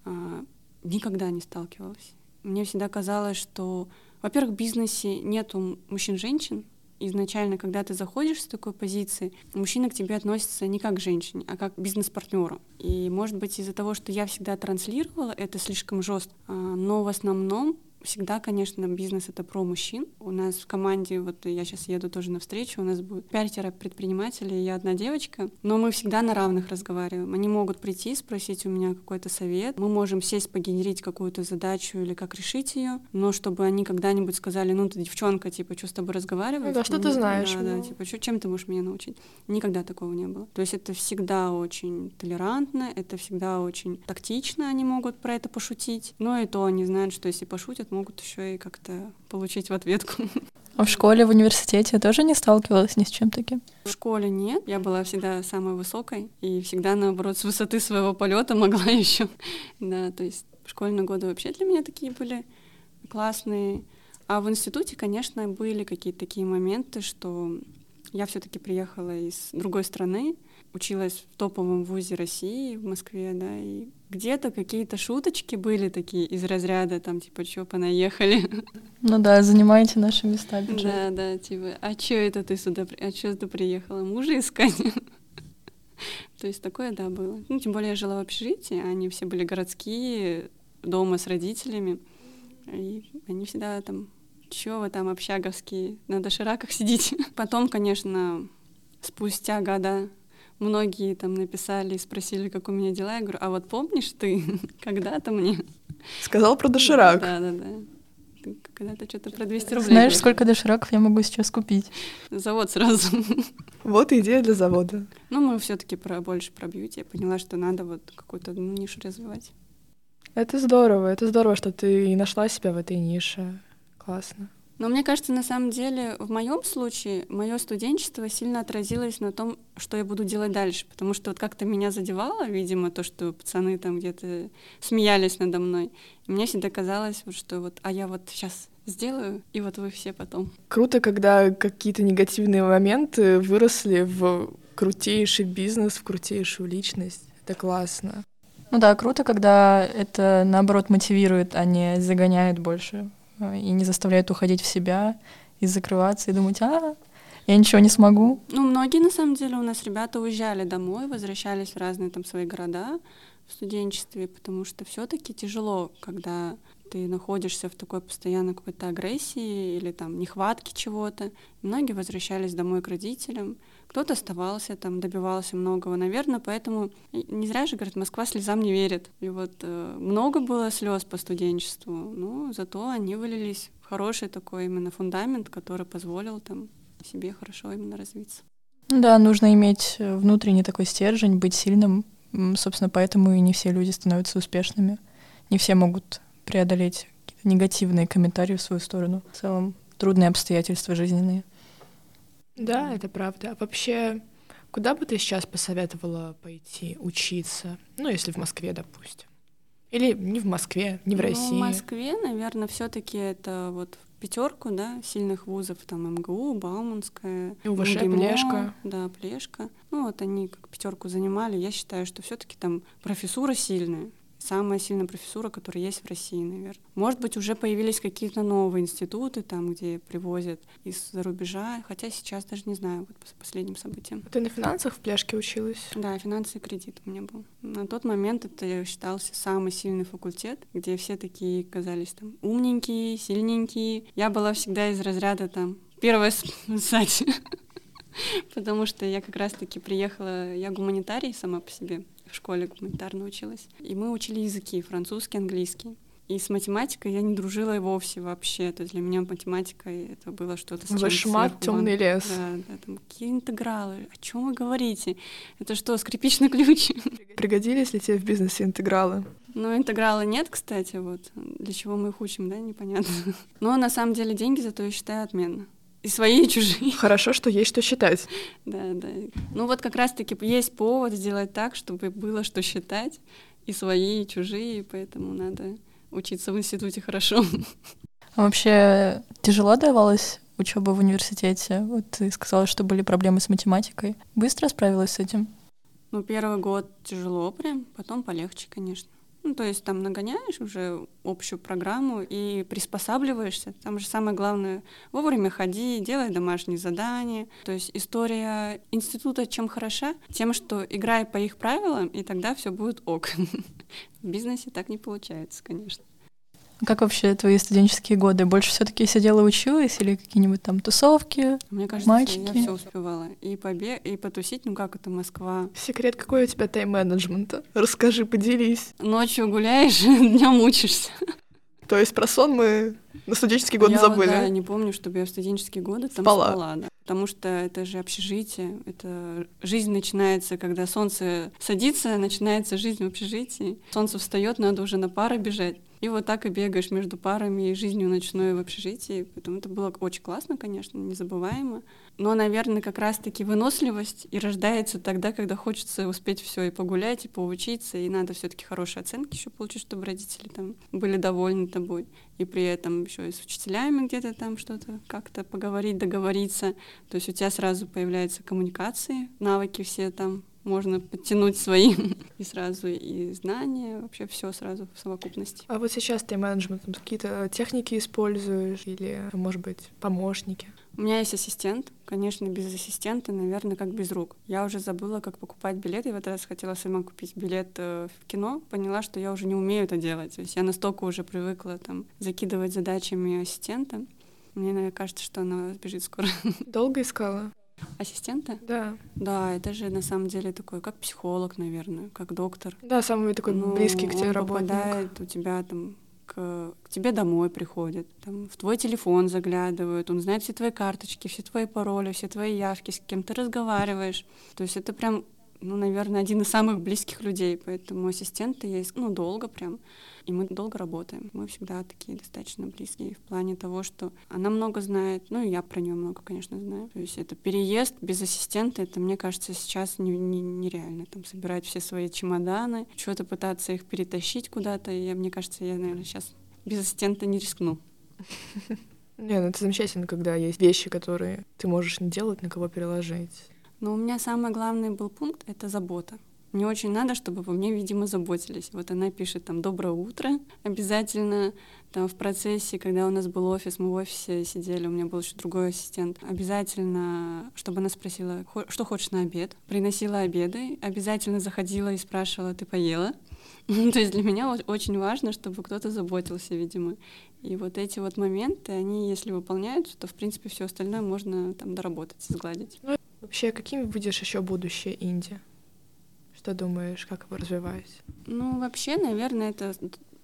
А, никогда не сталкивалась. Мне всегда казалось, что, во-первых, в бизнесе нету мужчин-женщин. Изначально, когда ты заходишь с такой позиции, мужчина к тебе относится не как к женщине, а как к бизнес-партнеру. И, может быть, из-за того, что я всегда транслировала это слишком жестко, а, но в основном Всегда, конечно, бизнес — это про мужчин. У нас в команде, вот я сейчас еду тоже на встречу, у нас будет пятеро предпринимателей, я одна девочка, но мы всегда на равных разговариваем. Они могут прийти, спросить у меня какой-то совет, мы можем сесть, погенерить какую-то задачу или как решить ее, но чтобы они когда-нибудь сказали, ну ты девчонка, типа, что с тобой разговаривать? Ну, да, что ты знаешь? Да, да, типа, что, чем ты можешь меня научить? Никогда такого не было. То есть это всегда очень толерантно, это всегда очень тактично, они могут про это пошутить, но и то они знают, что если пошутят, могут еще и как-то получить в ответку. А в школе, в университете тоже не сталкивалась ни с чем таким? В школе нет. Я была всегда самой высокой и всегда, наоборот, с высоты своего полета могла еще. Да, то есть школьные годы вообще для меня такие были классные. А в институте, конечно, были какие-то такие моменты, что я все-таки приехала из другой страны, училась в топовом вузе России в Москве, да, и где-то какие-то шуточки были такие из разряда, там, типа, чё, понаехали. Ну да, занимаете наши места. Бюджет. Да, да, типа, а чё это ты сюда, а чё ты приехала, мужа искать? То есть такое, да, было. Ну, тем более я жила в общежитии, они все были городские, дома с родителями, и они всегда там, чё вы там общаговские, на дошираках сидите. Потом, конечно, спустя года многие там написали и спросили, как у меня дела. Я говорю, а вот помнишь ты когда-то мне... Сказал про доширак. Да, да, да. Ты когда-то что-то про 200 рублей. Знаешь, сколько дошираков я могу сейчас купить? Завод сразу. Вот идея для завода. Ну, мы все таки про, больше про бьюти. Я поняла, что надо вот какую-то одну нишу развивать. Это здорово, это здорово, что ты нашла себя в этой нише. Классно. Но мне кажется, на самом деле, в моем случае, мое студенчество сильно отразилось на том, что я буду делать дальше. Потому что вот как-то меня задевало, видимо, то, что пацаны там где-то смеялись надо мной. И мне всегда казалось, вот, что вот, а я вот сейчас сделаю, и вот вы все потом. Круто, когда какие-то негативные моменты выросли в крутейший бизнес, в крутейшую личность. Это классно. Ну да, круто, когда это наоборот мотивирует, а не загоняет больше и не заставляет уходить в себя и закрываться и думать, а, я ничего не смогу. Ну, многие, на самом деле, у нас ребята уезжали домой, возвращались в разные там свои города в студенчестве, потому что все таки тяжело, когда ты находишься в такой постоянной какой-то агрессии или там нехватке чего-то. Многие возвращались домой к родителям, кто-то оставался там, добивался многого, наверное, поэтому не зря же, говорят, Москва слезам не верит. И вот э, много было слез по студенчеству, но зато они вылились в хороший такой именно фундамент, который позволил там себе хорошо именно развиться. Ну Да, нужно иметь э, внутренний такой стержень, быть сильным. Собственно, поэтому и не все люди становятся успешными. Не все могут преодолеть негативные комментарии в свою сторону. В целом, трудные обстоятельства жизненные. Да, это правда. А вообще, куда бы ты сейчас посоветовала пойти учиться? Ну, если в Москве, допустим. Или не в Москве, не в Ну, России. В Москве, наверное, все-таки это вот пятерку, да, сильных вузов, там МГУ, Бауманская, УВШ, МГИМО, Плешка. Да, Плешка. Ну вот они как пятерку занимали. Я считаю, что все-таки там профессура сильная. Самая сильная профессура, которая есть в России, наверное. Может быть, уже появились какие-то новые институты, там, где привозят из-за рубежа, хотя сейчас даже не знаю, вот по последним событиям. Ты на финансах в пляшке училась? Да, финансы и кредит у меня был. На тот момент это считался самый сильный факультет, где все такие казались там умненькие, сильненькие. Я была всегда из разряда там первая сзади. Потому что я как раз-таки приехала, я гуманитарий сама по себе, в школе гуманитарно училась. И мы учили языки, французский, английский. И с математикой я не дружила и вовсе вообще. То есть для меня математика это было что-то с Вышмат, темный лес. Да, да, там какие интегралы, о чем вы говорите? Это что, скрипичный ключ? Пригодились ли тебе в бизнесе интегралы? Ну, интеграла нет, кстати, вот. Для чего мы их учим, да, непонятно. Но на самом деле деньги зато я считаю отменно. И свои, и чужие. Хорошо, что есть что считать. Да, да. Ну вот как раз-таки есть повод сделать так, чтобы было что считать, и свои, и чужие, поэтому надо учиться в институте хорошо. А вообще тяжело давалось учеба в университете? Вот ты сказала, что были проблемы с математикой. Быстро справилась с этим? Ну, первый год тяжело прям, потом полегче, конечно. Ну, то есть там нагоняешь уже общую программу и приспосабливаешься. Там же самое главное — вовремя ходи, делай домашние задания. То есть история института чем хороша? Тем, что играй по их правилам, и тогда все будет ок. В бизнесе так не получается, конечно. Как вообще твои студенческие годы? Больше все-таки сидела и училась или какие-нибудь там тусовки? Мне кажется, мальчики? я все успевала. И побег, и потусить, ну как это Москва. Секрет какой у тебя тайм-менеджмента? Расскажи, поделись. Ночью гуляешь, днем учишься. То есть про сон мы на студенческие годы я забыли. Вот, да, не помню, чтобы я в студенческие годы там Спала. спала. да. Потому что это же общежитие, это жизнь начинается, когда солнце садится, начинается жизнь в общежитии. Солнце встает, надо уже на пары бежать. И вот так и бегаешь между парами и жизнью ночной в общежитии. Поэтому это было очень классно, конечно, незабываемо. Но, наверное, как раз-таки выносливость и рождается тогда, когда хочется успеть все и погулять, и поучиться, и надо все-таки хорошие оценки еще получить, чтобы родители там были довольны тобой. И при этом еще и с учителями где-то там что-то как-то поговорить, договориться. То есть у тебя сразу появляются коммуникации, навыки все там можно подтянуть свои и сразу и знания, вообще все сразу в совокупности. А вот сейчас ты менеджментом какие-то техники используешь или, может быть, помощники? У меня есть ассистент. Конечно, без ассистента, наверное, как без рук. Я уже забыла, как покупать билеты. И в этот раз хотела сама купить билет э, в кино. Поняла, что я уже не умею это делать. То есть я настолько уже привыкла там закидывать задачами ассистента. Мне наверное, кажется, что она сбежит скоро. Долго искала? Ассистента? Да. Да, это же на самом деле такой, как психолог, наверное, как доктор. Да, самый такой Ну, близкий к тебе он работник. попадает у тебя там к, к тебе домой приходит, там, в твой телефон заглядывают, он знает все твои карточки, все твои пароли, все твои явки, с кем ты разговариваешь. То есть это прям, ну, наверное, один из самых близких людей, поэтому ассистенты есть, ну, долго прям. И мы долго работаем. Мы всегда такие достаточно близкие в плане того, что она много знает, ну и я про нее много, конечно, знаю. То есть это переезд без ассистента, это, мне кажется, сейчас не- не- нереально. Там собирать все свои чемоданы, что-то пытаться их перетащить куда-то. Я, мне кажется, я, наверное, сейчас без ассистента не рискну. Не, ну это замечательно, когда есть вещи, которые ты можешь не делать, на кого переложить. Но у меня самый главный был пункт — это забота. Мне очень надо, чтобы обо мне, видимо, заботились. Вот она пишет там «доброе утро» обязательно. Там в процессе, когда у нас был офис, мы в офисе сидели, у меня был еще другой ассистент. Обязательно, чтобы она спросила, «Хо- что хочешь на обед. Приносила обеды, обязательно заходила и спрашивала, ты поела? То есть для меня очень важно, чтобы кто-то заботился, видимо. И вот эти вот моменты, они, если выполняются, то, в принципе, все остальное можно там доработать, сгладить. Вообще, каким видишь еще будущее Инди? Что думаешь, как его развивать? Ну, вообще, наверное, это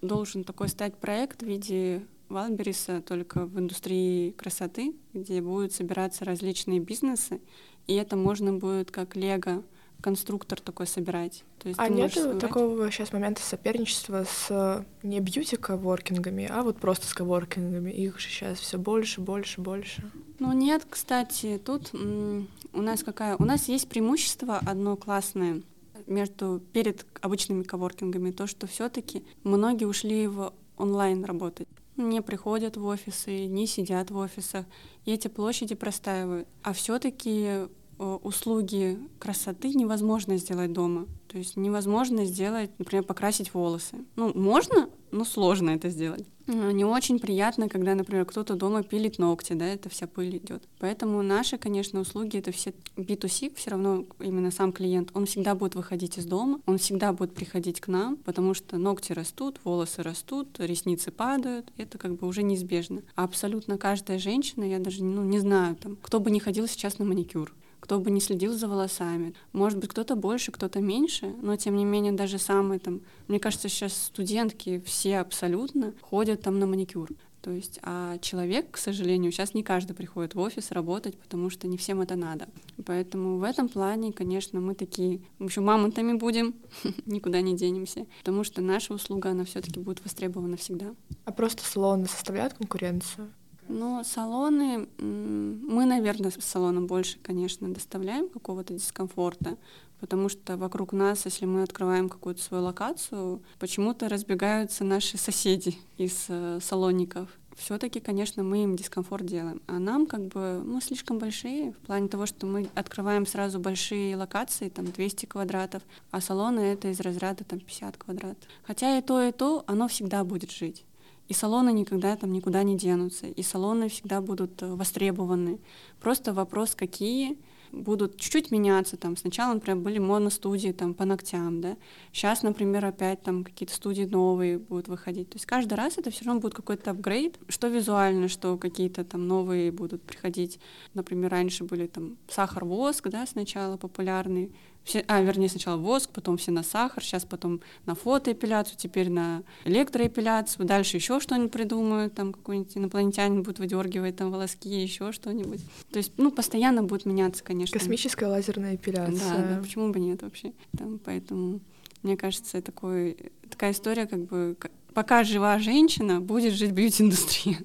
должен такой стать проект в виде Валбериса, только в индустрии красоты, где будут собираться различные бизнесы, и это можно будет как лего конструктор такой собирать. То есть А нет собрать- такого сейчас момента соперничества с э, не бьюти-коворкингами, а вот просто с коворкингами? Их же сейчас все больше, больше, больше. Ну нет, кстати, тут у нас какая? У нас есть преимущество одно классное между перед обычными коворкингами, то, что все-таки многие ушли в онлайн работать. Не приходят в офисы, не сидят в офисах, и эти площади простаивают. А все-таки услуги красоты невозможно сделать дома. То есть невозможно сделать, например, покрасить волосы. Ну, можно, но сложно это сделать. Не очень приятно, когда, например, кто-то дома пилит ногти, да, это вся пыль идет. Поэтому наши, конечно, услуги это все B2C, все равно именно сам клиент, он всегда будет выходить из дома, он всегда будет приходить к нам, потому что ногти растут, волосы растут, ресницы падают, это как бы уже неизбежно. А абсолютно каждая женщина, я даже ну, не знаю, там, кто бы не ходил сейчас на маникюр, кто бы не следил за волосами. Может быть, кто-то больше, кто-то меньше, но тем не менее даже самые там, мне кажется, сейчас студентки все абсолютно ходят там на маникюр. То есть, а человек, к сожалению, сейчас не каждый приходит в офис работать, потому что не всем это надо. Поэтому в этом плане, конечно, мы такие, общем, мамонтами будем, никуда не денемся, потому что наша услуга, она все-таки будет востребована всегда. А просто салоны составляют конкуренцию? Но салоны, мы, наверное, с салоном больше, конечно, доставляем какого-то дискомфорта, потому что вокруг нас, если мы открываем какую-то свою локацию, почему-то разбегаются наши соседи из э, салонников. все-таки, конечно, мы им дискомфорт делаем. А нам как бы мы слишком большие в плане того, что мы открываем сразу большие локации, там 200 квадратов, а салоны это из разряда там 50 квадратов. Хотя и то, и то, оно всегда будет жить. И салоны никогда там никуда не денутся, и салоны всегда будут э, востребованы. Просто вопрос, какие будут чуть-чуть меняться. Там сначала, например, были моностудии там по ногтям, да. Сейчас, например, опять там какие-то студии новые будут выходить. То есть каждый раз это все равно будет какой-то апгрейд, что визуально, что какие-то там новые будут приходить. Например, раньше были там сахар-воск, да, сначала популярный все, а, вернее, сначала воск, потом все на сахар, сейчас потом на фотоэпиляцию, теперь на электроэпиляцию, дальше еще что-нибудь придумают, там какой-нибудь инопланетянин будет выдергивать там волоски, еще что-нибудь. То есть, ну, постоянно будет меняться, конечно. Космическая лазерная эпиляция. Да, да почему бы нет вообще. Там, поэтому, мне кажется, такой, такая история, как бы, пока жива женщина, будет жить бьюти-индустрия.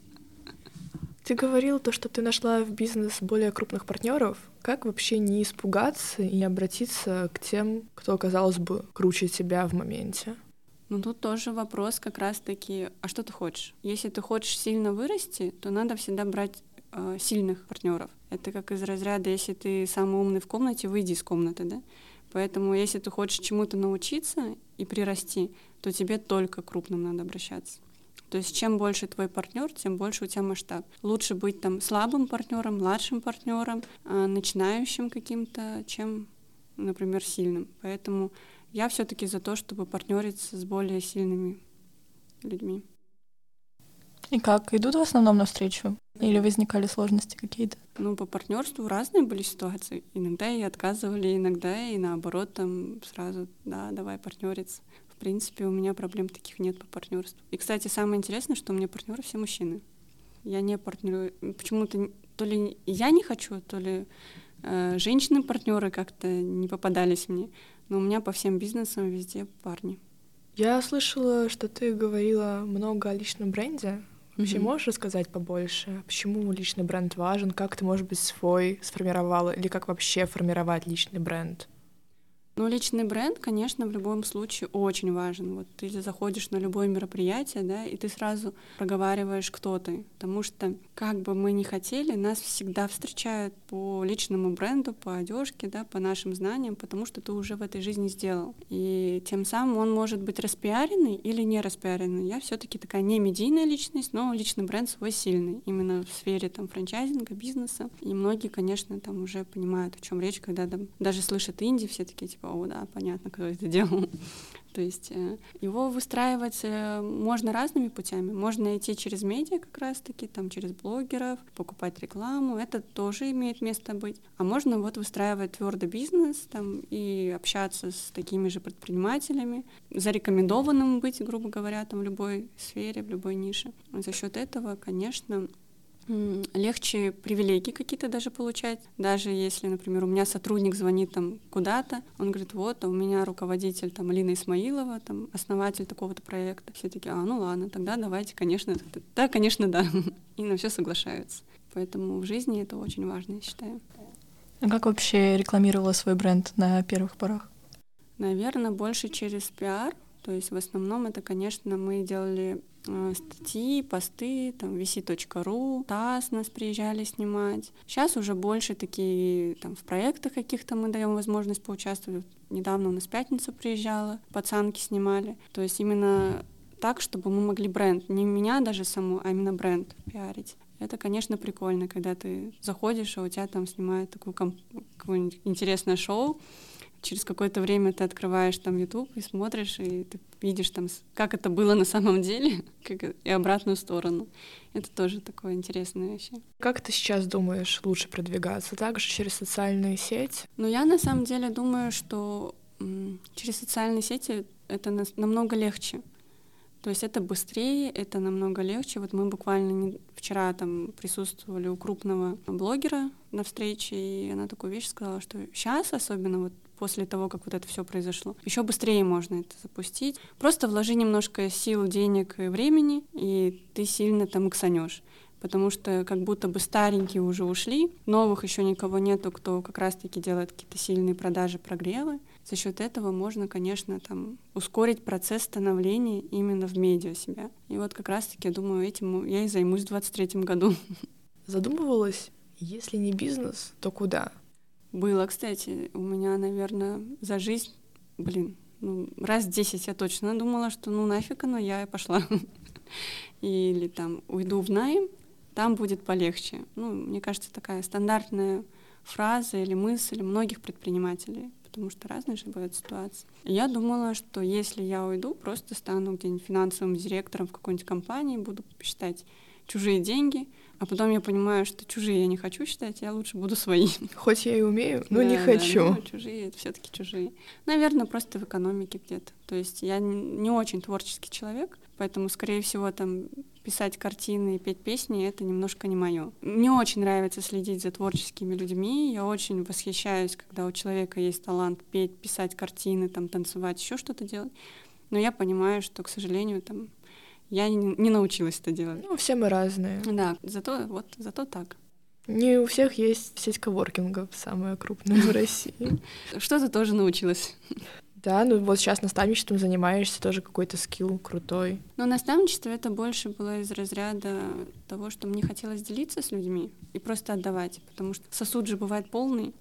Ты говорил то, что ты нашла в бизнес более крупных партнеров. Как вообще не испугаться и не обратиться к тем, кто, казалось бы, круче тебя в моменте? Ну тут тоже вопрос как раз-таки, а что ты хочешь? Если ты хочешь сильно вырасти, то надо всегда брать э, сильных партнеров. Это как из разряда, если ты самый умный в комнате, выйди из комнаты, да? Поэтому если ты хочешь чему-то научиться и прирасти, то тебе только крупным надо обращаться. То есть чем больше твой партнер, тем больше у тебя масштаб. Лучше быть там слабым партнером, младшим партнером, а, начинающим каким-то, чем, например, сильным. Поэтому я все-таки за то, чтобы партнериться с более сильными людьми. И как? Идут в основном навстречу? Или возникали сложности какие-то? Ну, по партнерству разные были ситуации. Иногда и отказывали, иногда и наоборот, там сразу, да, давай партнериться принципе, у меня проблем таких нет по партнерству. И, кстати, самое интересное, что у меня партнеры все мужчины. Я не партнерю. Почему-то то ли я не хочу, то ли э, женщины-партнеры как-то не попадались мне. Но у меня по всем бизнесам везде парни. Я слышала, что ты говорила много о личном бренде. Вообще mm-hmm. можешь рассказать побольше, почему личный бренд важен, как ты, может быть, свой сформировала, или как вообще формировать личный бренд? Ну, личный бренд, конечно, в любом случае очень важен. Вот ты заходишь на любое мероприятие, да, и ты сразу проговариваешь, кто ты. Потому что, как бы мы ни хотели, нас всегда встречают по личному бренду, по одежке, да, по нашим знаниям, потому что ты уже в этой жизни сделал. И тем самым он может быть распиаренный или не распиаренный. Я все таки такая не медийная личность, но личный бренд свой сильный, именно в сфере там франчайзинга, бизнеса. И многие, конечно, там уже понимают, о чем речь, когда там, даже слышат инди, все такие, типа, о, да, понятно, кто это делал. То есть э, его выстраивать э, можно разными путями. Можно идти через медиа как раз-таки, там через блогеров, покупать рекламу, это тоже имеет место быть. А можно вот выстраивать твердый бизнес там, и общаться с такими же предпринимателями, зарекомендованным быть, грубо говоря, там, в любой сфере, в любой нише. За счет этого, конечно, легче привилегии какие-то даже получать. Даже если, например, у меня сотрудник звонит там куда-то, он говорит, вот, а у меня руководитель там Алина Исмаилова, там основатель такого-то проекта. Все таки а, ну ладно, тогда давайте, конечно, да, конечно, да. И на все соглашаются. Поэтому в жизни это очень важно, я считаю. А как вообще рекламировала свой бренд на первых порах? Наверное, больше через пиар. То есть в основном это, конечно, мы делали статьи, посты, там, vc.ru, ТАСС нас приезжали снимать. Сейчас уже больше такие, там, в проектах каких-то мы даем возможность поучаствовать. Недавно у нас пятница приезжала, пацанки снимали. То есть именно так, чтобы мы могли бренд, не меня даже саму, а именно бренд пиарить. Это, конечно, прикольно, когда ты заходишь, а у тебя там снимают такое комп- интересное шоу, через какое-то время ты открываешь там YouTube и смотришь, и ты видишь там, как это было на самом деле, как и обратную сторону. Это тоже такое интересное вообще. Как ты сейчас думаешь лучше продвигаться? Также через социальные сети? Ну, я на самом деле думаю, что через социальные сети это намного легче. То есть это быстрее, это намного легче. Вот мы буквально не... вчера там присутствовали у крупного блогера на встрече, и она такую вещь сказала, что сейчас, особенно вот после того, как вот это все произошло. Еще быстрее можно это запустить. Просто вложи немножко сил, денег и времени, и ты сильно там иксанешь потому что как будто бы старенькие уже ушли, новых еще никого нету, кто как раз-таки делает какие-то сильные продажи, прогревы. За счет этого можно, конечно, там ускорить процесс становления именно в медиа себя. И вот как раз-таки, я думаю, этим я и займусь в 23 году. Задумывалась, если не бизнес, то куда? Было, кстати, у меня, наверное, за жизнь, блин, ну, раз десять я точно думала, что ну нафиг оно, я пошла. Или там уйду в найм, там будет полегче. Ну, мне кажется, такая стандартная фраза или мысль многих предпринимателей, потому что разные же бывают ситуации. я думала, что если я уйду, просто стану где-нибудь финансовым директором в какой-нибудь компании, буду считать чужие деньги, а потом я понимаю, что чужие я не хочу считать, я лучше буду свои. Хоть я и умею, но да, не хочу. Да, ну, чужие это все-таки чужие. Наверное, просто в экономике где-то. То есть я не очень творческий человек, поэтому, скорее всего, там писать картины и петь песни — это немножко не мое. Мне очень нравится следить за творческими людьми. Я очень восхищаюсь, когда у человека есть талант петь, писать картины, там, танцевать, еще что-то делать. Но я понимаю, что, к сожалению, там я не научилась это делать. Ну, все мы разные. Да, зато вот, зато так. Не у всех есть сеть коворкингов, самая крупная в России. Что-то тоже научилась. Да, ну вот сейчас наставничеством занимаешься, тоже какой-то скилл крутой. Но наставничество это больше было из разряда того, что мне хотелось делиться с людьми и просто отдавать, потому что сосуд же бывает полный,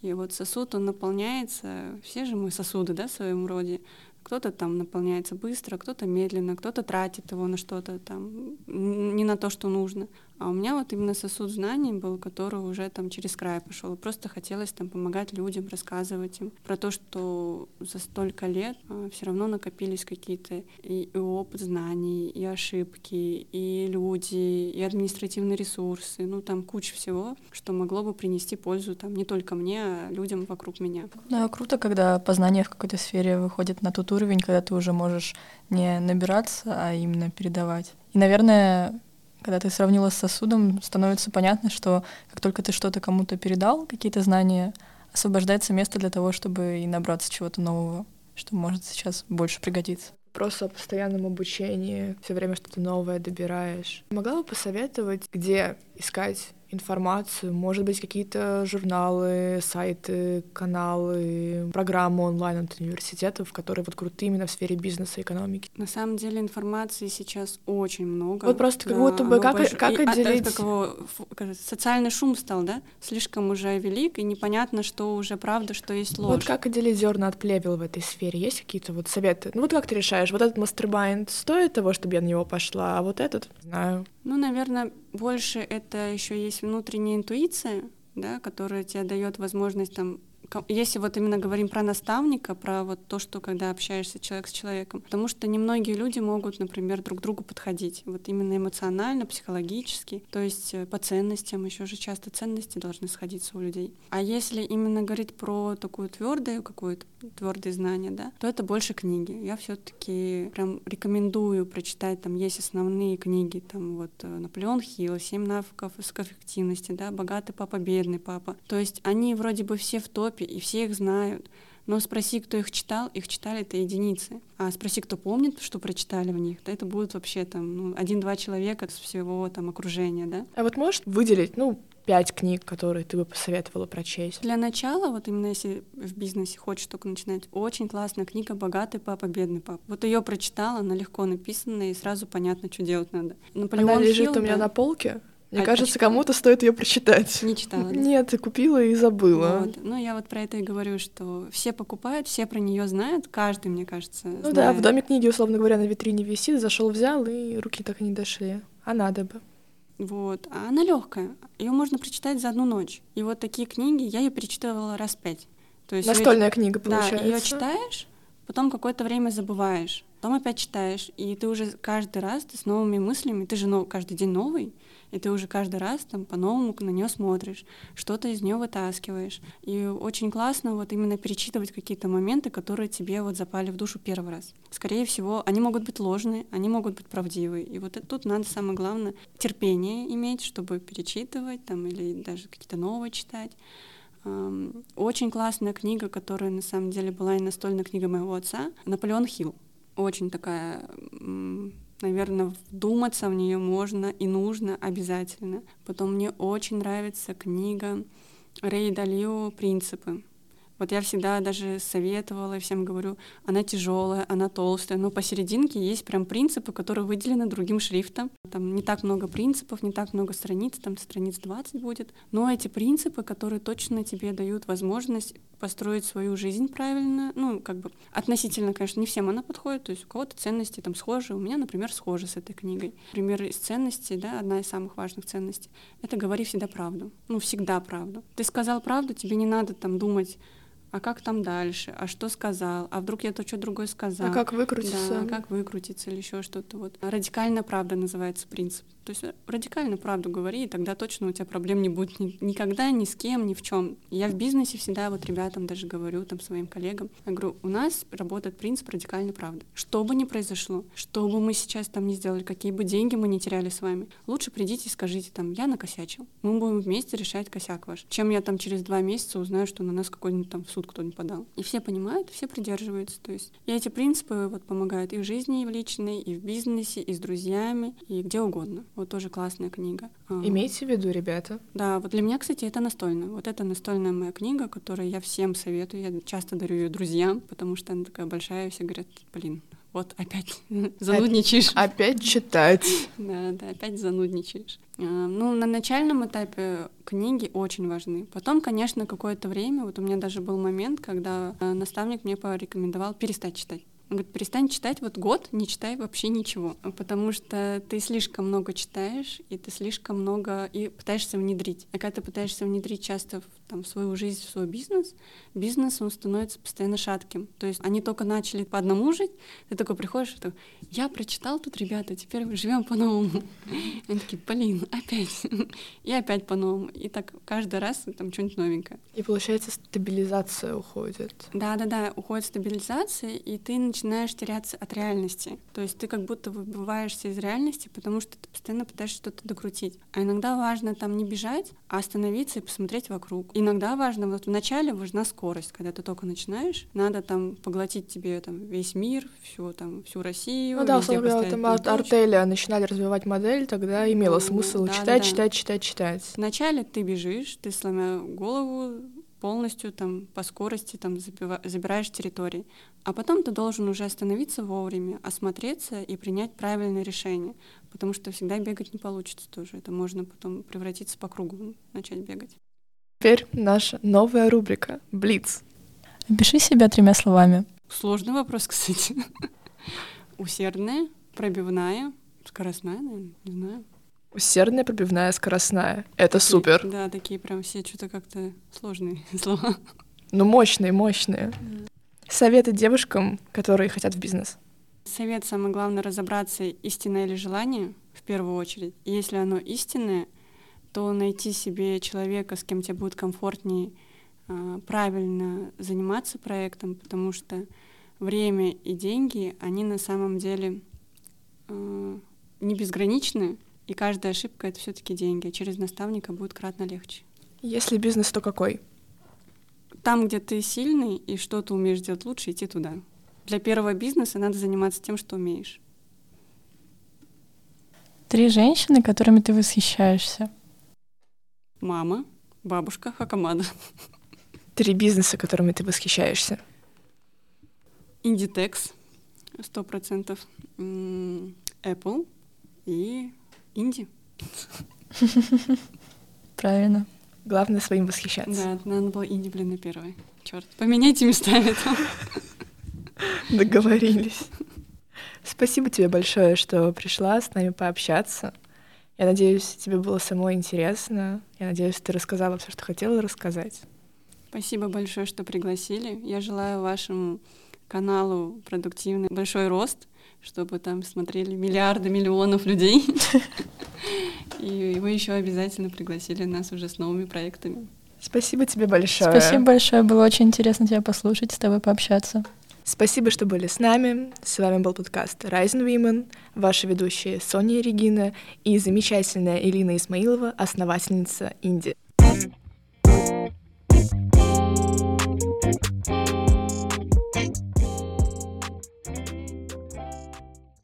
и вот сосуд, он наполняется, все же мы сосуды, да, в своем роде, кто-то там наполняется быстро, кто-то медленно, кто-то тратит его на что-то там, не на то, что нужно. А у меня вот именно сосуд знаний был, который уже там через край пошел. Просто хотелось там помогать людям, рассказывать им про то, что за столько лет а, все равно накопились какие-то и, и опыт знаний, и ошибки, и люди, и административные ресурсы, ну там куча всего, что могло бы принести пользу там не только мне, а людям вокруг меня. Да, круто, когда познание в какой-то сфере выходит на тот уровень, когда ты уже можешь не набираться, а именно передавать. И, наверное, когда ты сравнила с сосудом, становится понятно, что как только ты что-то кому-то передал, какие-то знания, освобождается место для того, чтобы и набраться чего-то нового, что может сейчас больше пригодиться. Просто о постоянном обучении, все время что-то новое добираешь. Могла бы посоветовать, где искать информацию, может быть, какие-то журналы, сайты, каналы, программы онлайн от университетов, которые вот крутые именно в сфере бизнеса и экономики. На самом деле информации сейчас очень много. Вот просто как будто бы как, больш... как и, отделить... А, как его, социальный шум стал, да? Слишком уже велик, и непонятно, что уже правда, что есть ложь. Вот как отделить зерна от плевел в этой сфере? Есть какие-то вот советы? Ну вот как ты решаешь, вот этот мастербайнд стоит того, чтобы я на него пошла, а вот этот, знаю. Ну, наверное, больше это еще есть внутренняя интуиция, да, которая тебе дает возможность там если вот именно говорим про наставника, про вот то, что когда общаешься человек с человеком, потому что немногие люди могут, например, друг другу подходить, вот именно эмоционально, психологически, то есть э, по ценностям, еще же часто ценности должны сходиться у людей. А если именно говорить про такую твердую какую-то твердые знания, да, то это больше книги. Я все-таки прям рекомендую прочитать, там есть основные книги, там вот э, Наполеон Хилл, «Семь навыков высокоэффективности», да, «Богатый папа, бедный папа». То есть они вроде бы все в топе, и все их знают. Но спроси, кто их читал, их читали это единицы. А спроси, кто помнит, что прочитали в них, то это будет вообще там ну, один-два человека с всего там окружения, да. А вот можешь выделить, ну, пять книг, которые ты бы посоветовала прочесть? Для начала, вот именно если в бизнесе хочешь только начинать, очень классная книга «Богатый папа, бедный папа». Вот ее прочитала, она легко написана, и сразу понятно, что делать надо. Наполеон она лежит Хилл, у меня да? на полке, мне а, кажется, кому-то стоит ее прочитать. Не читала. Да? Нет, ты купила и забыла. Вот. Ну, я вот про это и говорю, что все покупают, все про нее знают, каждый, мне кажется. Ну знает. да, в доме книги, условно говоря, на витрине висит, зашел, взял, и руки так и не дошли. А надо бы. Вот. А она легкая. Ее можно прочитать за одну ночь. И вот такие книги я ее перечитывала раз пять. То есть Настольная её... книга, получается. Да, ее читаешь, потом какое-то время забываешь, потом опять читаешь, и ты уже каждый раз ты с новыми мыслями, ты же каждый день новый, и ты уже каждый раз там по-новому на нее смотришь, что-то из нее вытаскиваешь. И очень классно вот именно перечитывать какие-то моменты, которые тебе вот запали в душу первый раз. Скорее всего, они могут быть ложные, они могут быть правдивые. И вот тут надо самое главное терпение иметь, чтобы перечитывать там или даже какие-то новые читать. Очень классная книга, которая на самом деле была и настольная книга моего отца, Наполеон Хилл. Очень такая наверное, вдуматься в нее можно и нужно обязательно. Потом мне очень нравится книга Рэй Далио «Принципы». Вот я всегда даже советовала всем говорю, она тяжелая, она толстая, но посерединке есть прям принципы, которые выделены другим шрифтом. Там не так много принципов, не так много страниц, там страниц 20 будет. Но эти принципы, которые точно тебе дают возможность построить свою жизнь правильно, ну, как бы относительно, конечно, не всем она подходит, то есть у кого-то ценности там схожи, у меня, например, схожи с этой книгой. Например, из ценностей, да, одна из самых важных ценностей — это говори всегда правду, ну, всегда правду. Ты сказал правду, тебе не надо там думать, а как там дальше, а что сказал, а вдруг я то что другое сказал. А как выкрутиться. Да, а как выкрутиться или еще что-то. Вот. Радикальная правда называется принцип. То есть радикально правду говори, и тогда точно у тебя проблем не будет ни, никогда, ни с кем, ни в чем. Я в бизнесе всегда вот ребятам даже говорю, там, своим коллегам, я говорю, у нас работает принцип радикальной правды. Что бы ни произошло, что бы мы сейчас там не сделали, какие бы деньги мы не теряли с вами, лучше придите и скажите там, я накосячил. Мы будем вместе решать косяк ваш. Чем я там через два месяца узнаю, что на нас какой-нибудь там суд кто-нибудь подал. И все понимают, все придерживаются. То есть и эти принципы вот помогают и в жизни, и в личной, и в бизнесе, и с друзьями, и где угодно. Вот тоже классная книга. А, Имейте в виду, ребята. Да, вот для меня, кстати, это настольная. Вот это настольная моя книга, которую я всем советую. Я часто дарю ее друзьям, потому что она такая большая, и все говорят, блин, вот опять занудничаешь. Опять читать. Да, да, опять занудничаешь. А, ну, на начальном этапе книги очень важны. Потом, конечно, какое-то время, вот у меня даже был момент, когда а, наставник мне порекомендовал перестать читать. Он говорит, перестань читать вот год, не читай вообще ничего, потому что ты слишком много читаешь, и ты слишком много и пытаешься внедрить. А когда ты пытаешься внедрить часто в, там, в свою жизнь, в свой бизнес, бизнес, он становится постоянно шатким. То есть они только начали по одному жить, ты такой приходишь, и такой, я прочитал тут, ребята, теперь живем по-новому. Они такие, блин, опять. И опять по-новому. И так каждый раз там что-нибудь новенькое. И получается стабилизация уходит. Да-да-да, уходит стабилизация, и ты начинаешь теряться от реальности. То есть ты как будто выбываешься из реальности, потому что ты постоянно пытаешься что-то докрутить. А иногда важно там не бежать, а остановиться и посмотреть вокруг. Иногда важно, вот вначале важна скорость, когда ты только начинаешь, надо там поглотить тебе там весь мир, всю там всю Россию. Ну да, условно говоря, там от артеля начинали развивать модель, тогда имело ну, смысл да, читать, да, да. читать, читать, читать. Вначале ты бежишь, ты сломя голову полностью там по скорости там забираешь территории. А потом ты должен уже остановиться вовремя, осмотреться и принять правильное решение, потому что всегда бегать не получится тоже. Это можно потом превратиться по кругу, начать бегать. Теперь наша новая рубрика «Блиц». Опиши себя тремя словами. Сложный вопрос, кстати. Усердная, пробивная, скоростная, наверное, не знаю. Усердная, пробивная, скоростная. Это такие, супер. Да, такие прям все что-то как-то сложные слова. Ну, мощные, мощные. Советы девушкам, которые хотят в бизнес. Совет самое главное разобраться, истинное ли желание в первую очередь. И если оно истинное, то найти себе человека, с кем тебе будет комфортнее а, правильно заниматься проектом, потому что время и деньги, они на самом деле а, не безграничны, и каждая ошибка — это все таки деньги, через наставника будет кратно легче. Если бизнес, то какой? там, где ты сильный и что ты умеешь делать лучше, идти туда. Для первого бизнеса надо заниматься тем, что умеешь. Три женщины, которыми ты восхищаешься. Мама, бабушка, Хакамада. Три бизнеса, которыми ты восхищаешься. Inditex, сто процентов. Apple и Инди. Правильно. Главное своим восхищаться. Да, надо было Инди, блин, на первой. Черт, поменяйте местами там. Договорились. Спасибо тебе большое, что пришла с нами пообщаться. Я надеюсь, тебе было самой интересно. Я надеюсь, ты рассказала все, что хотела рассказать. Спасибо большое, что пригласили. Я желаю вашему каналу продуктивный большой рост, чтобы там смотрели миллиарды, миллионов людей. И вы еще обязательно пригласили нас уже с новыми проектами. Спасибо тебе большое. Спасибо большое, было очень интересно тебя послушать, с тобой пообщаться. Спасибо, что были с нами. С вами был подкаст Rising Women, ваши ведущие Соня и Регина и замечательная Элина Исмаилова, основательница Инди.